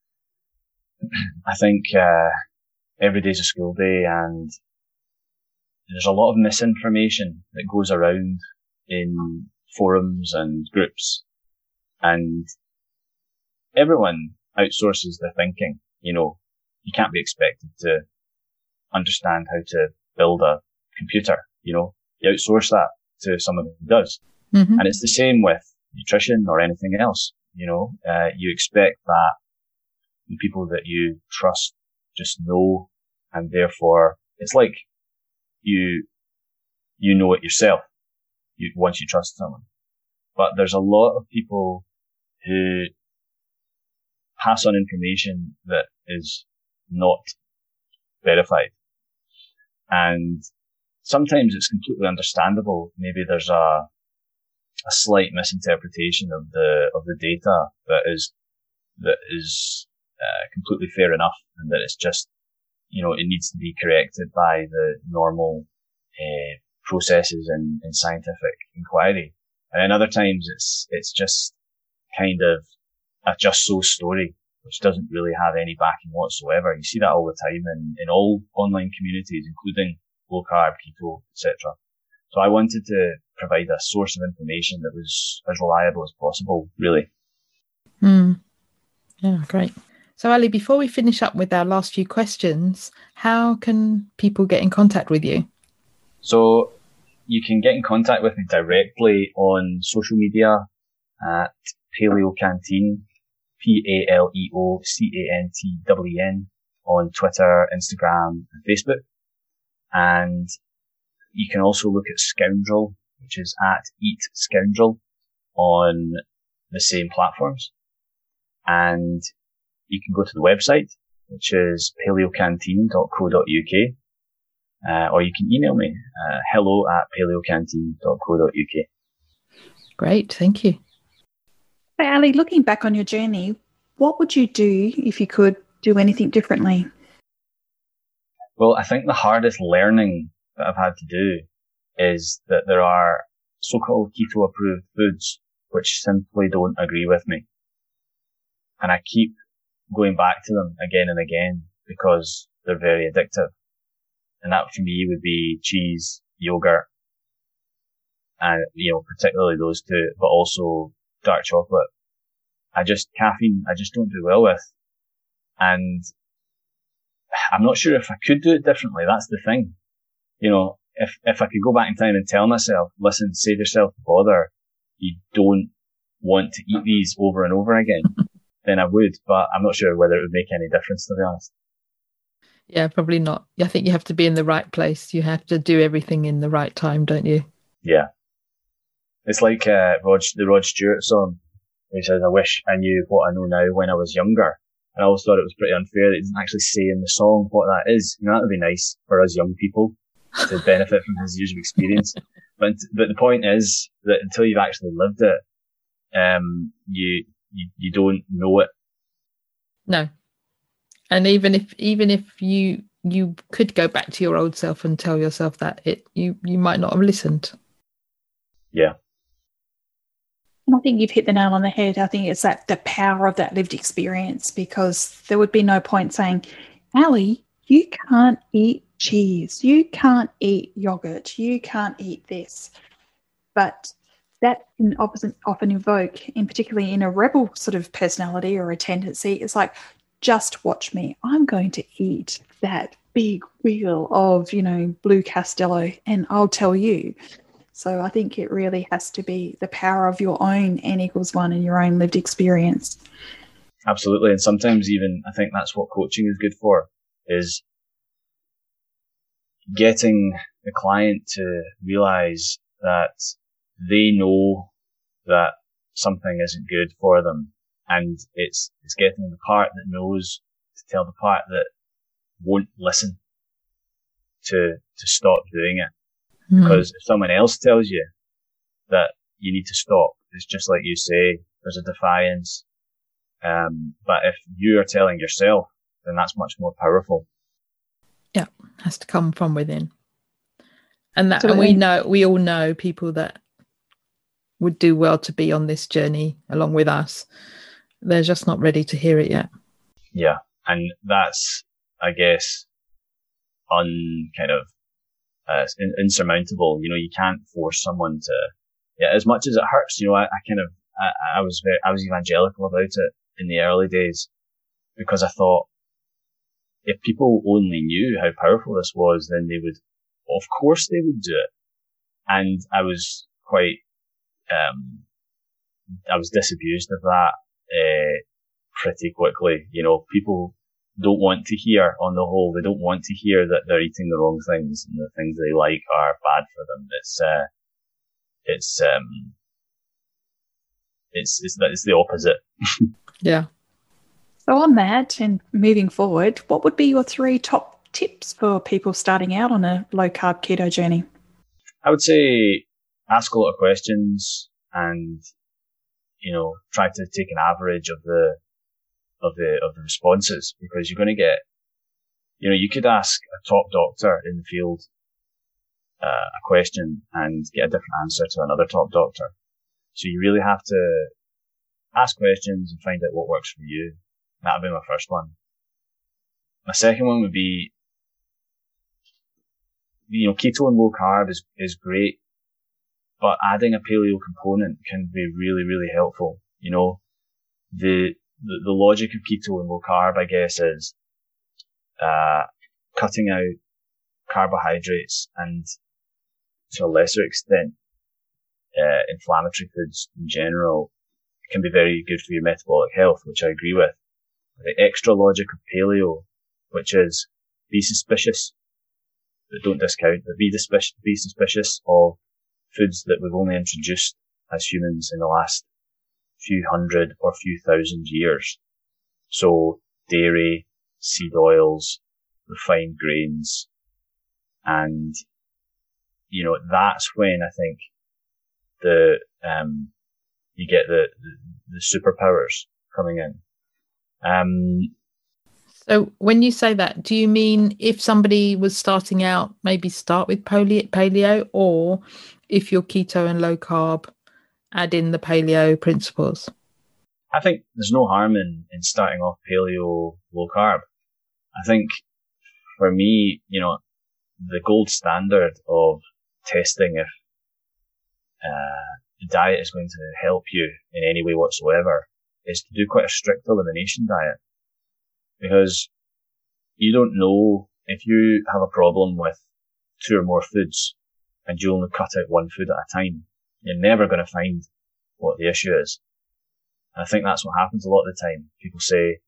I think uh, every day's a school day and there's a lot of misinformation that goes around in forums and groups and everyone outsources their thinking. You know, you can't be expected to understand how to build a computer. You know, you outsource that to someone who does. Mm-hmm. And it's the same with nutrition or anything else. You know, uh, you expect that the people that you trust just know, and therefore it's like you you know it yourself. You once you trust someone, but there's a lot of people who pass on information that is not verified, and sometimes it's completely understandable. Maybe there's a a slight misinterpretation of the of the data that is that is uh, completely fair enough, and that it's just you know it needs to be corrected by the normal uh, processes in, in scientific inquiry. And then other times it's it's just kind of a just so story, which doesn't really have any backing whatsoever. You see that all the time in, in all online communities, including low carb, keto, etc. So I wanted to provide a source of information that was as reliable as possible, really. Mm. Yeah, great. So, Ali, before we finish up with our last few questions, how can people get in contact with you? So, you can get in contact with me directly on social media at Paleo Canteen, P A L E O C A N T W N, on Twitter, Instagram, and Facebook. And you can also look at Scoundrel, which is at Eat Scoundrel on the same platforms. And you can go to the website, which is paleocanteen.co.uk, uh, or you can email me, uh, hello at paleocanteen.co.uk. Great, thank you. Hey, Ali, looking back on your journey, what would you do if you could do anything differently? Well, I think the hardest learning that I've had to do is that there are so-called keto approved foods which simply don't agree with me. And I keep going back to them again and again because they're very addictive. And that for me would be cheese, yogurt, and, you know, particularly those two, but also dark chocolate. I just, caffeine, I just don't do well with. And I'm not sure if I could do it differently. That's the thing. You know, if, if I could go back in time and tell myself, listen, save yourself the bother. You don't want to eat these over and over again, then I would, but I'm not sure whether it would make any difference to be honest. Yeah, probably not. I think you have to be in the right place. You have to do everything in the right time, don't you? Yeah. It's like uh, Rod, the Rod Stewart song. He says, I wish I knew what I know now when I was younger. And I always thought it was pretty unfair that he didn't actually say in the song what that is. You know, that would be nice for us young people to benefit from his years of experience. But, but the point is that until you've actually lived it, um, you, you, you don't know it. No. And even if, even if you, you could go back to your old self and tell yourself that it, you, you might not have listened. Yeah. And I think you've hit the nail on the head. I think it's that the power of that lived experience because there would be no point saying, Ali, you can't eat cheese, you can't eat yogurt, you can't eat this. But that can often, often evoke, in particularly in a rebel sort of personality or a tendency, it's like, just watch me. I'm going to eat that big wheel of, you know, blue castello and I'll tell you. So I think it really has to be the power of your own n equals one and your own lived experience. Absolutely. And sometimes even I think that's what coaching is good for is getting the client to realize that they know that something isn't good for them. And it's, it's getting the part that knows to tell the part that won't listen to, to stop doing it. Mm. Because if someone else tells you that you need to stop, it's just like you say, there's a defiance. Um, but if you are telling yourself, then that's much more powerful. Yeah, has to come from within. And that, so and we know, we all know people that would do well to be on this journey along with us. They're just not ready to hear it yet. Yeah, and that's, I guess, on kind of uh, insurmountable. You know, you can't force someone to, yeah, as much as it hurts, you know, I, I kind of, I, I, was very, I was evangelical about it in the early days because I thought if people only knew how powerful this was, then they would, of course they would do it. And I was quite, um, I was disabused of that, uh, pretty quickly. You know, people don't want to hear on the whole. They don't want to hear that they're eating the wrong things and the things they like are bad for them. It's, uh, it's, um, it's, it's, it's the opposite. yeah. So on that and moving forward, what would be your three top tips for people starting out on a low carb keto journey? I would say ask a lot of questions and, you know, try to take an average of the, of the of the responses because you're going to get, you know, you could ask a top doctor in the field uh, a question and get a different answer to another top doctor. So you really have to ask questions and find out what works for you. That would be my first one. My second one would be, you know, keto and low carb is, is great, but adding a paleo component can be really, really helpful. You know, the, the, the logic of keto and low carb, I guess, is uh, cutting out carbohydrates and to a lesser extent uh, inflammatory foods in general can be very good for your metabolic health, which I agree with. The extra logic of paleo, which is be suspicious, but don't discount, but be, suspicious, be suspicious of foods that we've only introduced as humans in the last few hundred or few thousand years. So dairy, seed oils, refined grains, and you know that's when I think the um you get the the, superpowers coming in. Um, So when you say that, do you mean if somebody was starting out, maybe start with paleo, or if you're keto and low carb, add in the paleo principles? I think there's no harm in, in starting off paleo low carb. I think for me, you know, the gold standard of testing if uh, the diet is going to help you in any way whatsoever is to do quite a strict elimination diet because you don't know if you have a problem with two or more foods and you only cut out one food at a time, you're never going to find what the issue is. And I think that's what happens a lot of the time. People say,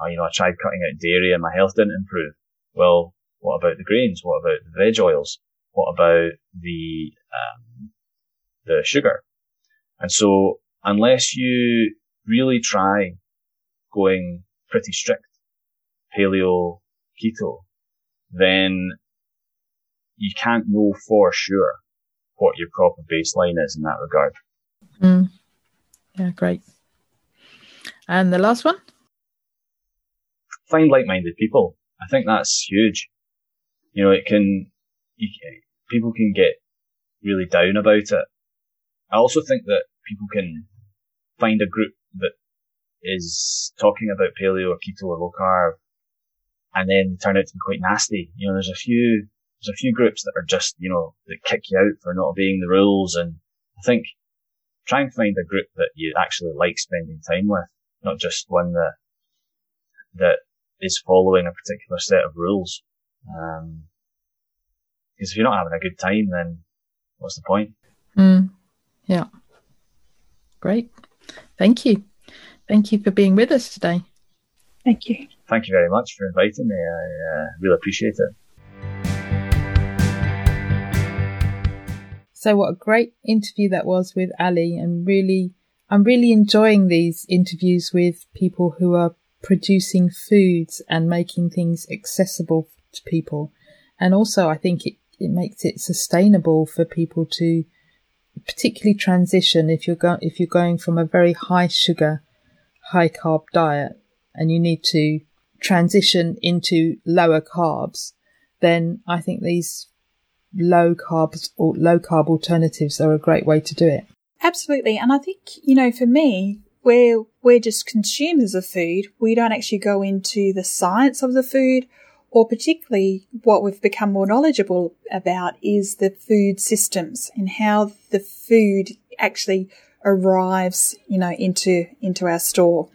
oh, you know, I tried cutting out dairy and my health didn't improve. Well, what about the grains? What about the veg oils? What about the, um, the sugar? And so unless you really try going pretty strict paleo, keto, then you can't know for sure what your proper baseline is in that regard. Mm. Yeah, great. And the last one? Find like-minded people. I think that's huge. You know, it can, you, people can get really down about it. I also think that people can find a group that is talking about paleo or keto or low carb and then turn out to be quite nasty. You know, there's a few, there's a few groups that are just, you know, that kick you out for not obeying the rules. And I think try and find a group that you actually like spending time with, not just one that, that is following a particular set of rules. Um, because if you're not having a good time, then what's the point? Mm, yeah. Great. Thank you. Thank you for being with us today. Thank you. Thank you very much for inviting me. I uh, really appreciate it. So, what a great interview that was with Ali, and really, I'm really enjoying these interviews with people who are producing foods and making things accessible to people. And also, I think it, it makes it sustainable for people to particularly transition if you're go- if you're going from a very high sugar, high carb diet and you need to transition into lower carbs, then I think these low carbs or low carb alternatives are a great way to do it. Absolutely. And I think, you know, for me, we're, we're just consumers of food. We don't actually go into the science of the food or particularly what we've become more knowledgeable about is the food systems and how the food actually arrives, you know, into, into our store.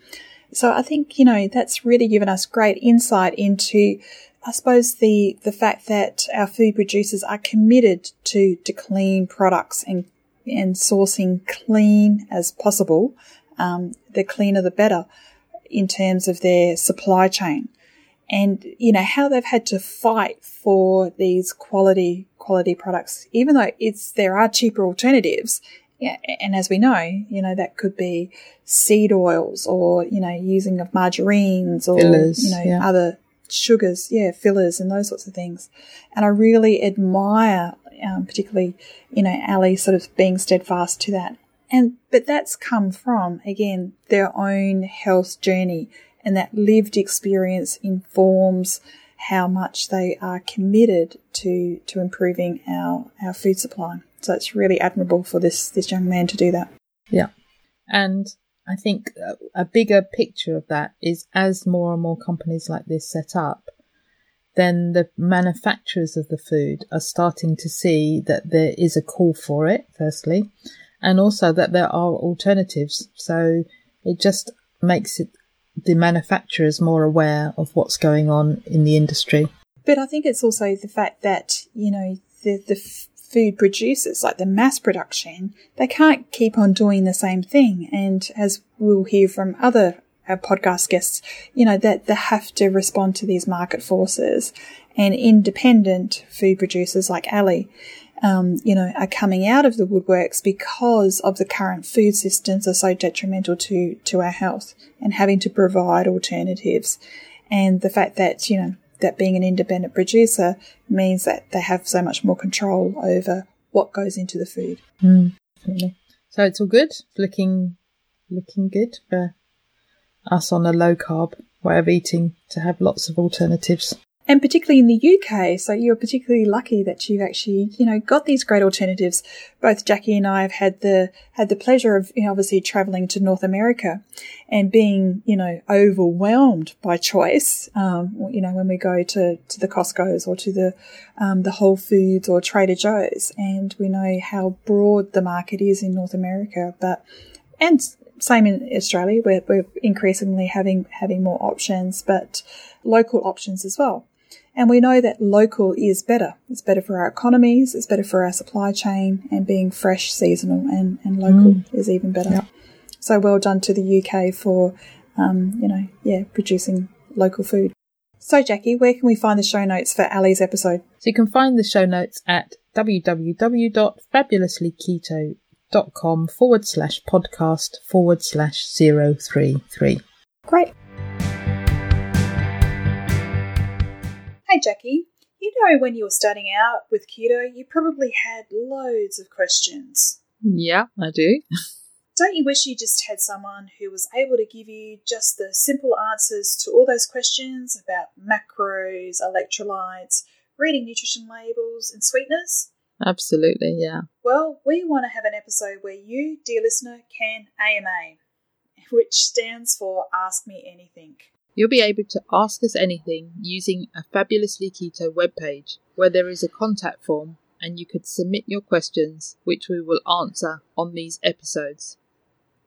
So I think, you know, that's really given us great insight into, I suppose, the, the fact that our food producers are committed to, to clean products and, and sourcing clean as possible. Um, the cleaner the better in terms of their supply chain and you know how they've had to fight for these quality quality products even though it's there are cheaper alternatives yeah, and as we know, you know, that could be seed oils or, you know, using of margarines or, fillers, you know, yeah. other sugars, yeah, fillers and those sorts of things. And I really admire, um, particularly, you know, Ali sort of being steadfast to that. And, but that's come from, again, their own health journey and that lived experience informs how much they are committed to, to improving our, our food supply. So it's really admirable for this this young man to do that. Yeah, and I think a bigger picture of that is as more and more companies like this set up, then the manufacturers of the food are starting to see that there is a call for it, firstly, and also that there are alternatives. So it just makes it the manufacturers more aware of what's going on in the industry. But I think it's also the fact that, you know, the, the food producers, like the mass production, they can't keep on doing the same thing. And as we'll hear from other uh, podcast guests, you know, that they have to respond to these market forces. And independent food producers like Ali, um, you know, are coming out of the woodworks because of the current food systems are so detrimental to, to our health and having to provide alternatives. And the fact that, you know, that being an independent producer means that they have so much more control over what goes into the food. Mm, so it's all good, looking looking good for us on a low carb way of eating to have lots of alternatives and particularly in the UK. So you're particularly lucky that you've actually, you know, got these great alternatives. Both Jackie and I have had the had the pleasure of you know, obviously traveling to North America and being, you know, overwhelmed by choice. Um, you know, when we go to to the Costco's or to the um, the Whole Foods or Trader Joe's, and we know how broad the market is in North America, but and same in Australia, we're, we're increasingly having having more options, but local options as well. And we know that local is better. It's better for our economies, it's better for our supply chain, and being fresh, seasonal, and, and local mm. is even better. Yep. So well done to the UK for, um, you know, yeah, producing local food. So, Jackie, where can we find the show notes for Ali's episode? So, you can find the show notes at www.fabulouslyketo.com forward slash podcast forward slash 033. Great. Hey Jackie, you know when you were starting out with keto, you probably had loads of questions. Yeah, I do. Don't you wish you just had someone who was able to give you just the simple answers to all those questions about macros, electrolytes, reading nutrition labels, and sweeteners? Absolutely, yeah. Well, we want to have an episode where you, dear listener, can AMA, which stands for Ask Me Anything. You'll be able to ask us anything using a Fabulously Keto webpage where there is a contact form and you could submit your questions, which we will answer on these episodes.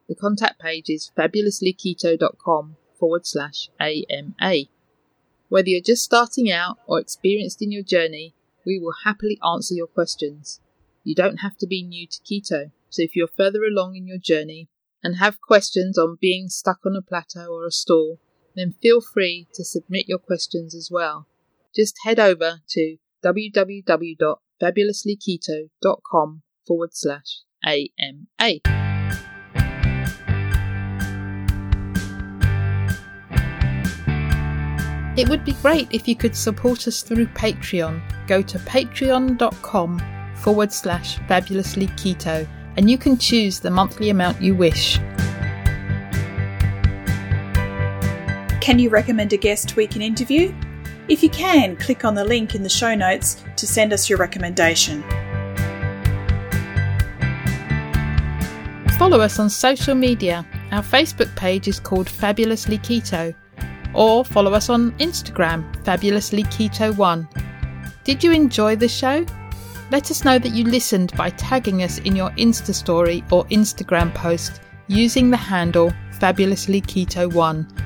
The contact page is fabulouslyketo.com forward slash AMA. Whether you're just starting out or experienced in your journey, we will happily answer your questions. You don't have to be new to keto, so if you're further along in your journey and have questions on being stuck on a plateau or a stall, then feel free to submit your questions as well. Just head over to www.fabulouslyketo.com forward slash AMA. It would be great if you could support us through Patreon. Go to patreon.com forward slash fabulously keto and you can choose the monthly amount you wish. Can you recommend a guest we can interview? If you can, click on the link in the show notes to send us your recommendation. Follow us on social media. Our Facebook page is called Fabulously Keto, or follow us on Instagram, Fabulously Keto1. Did you enjoy the show? Let us know that you listened by tagging us in your Insta story or Instagram post using the handle Fabulously Keto1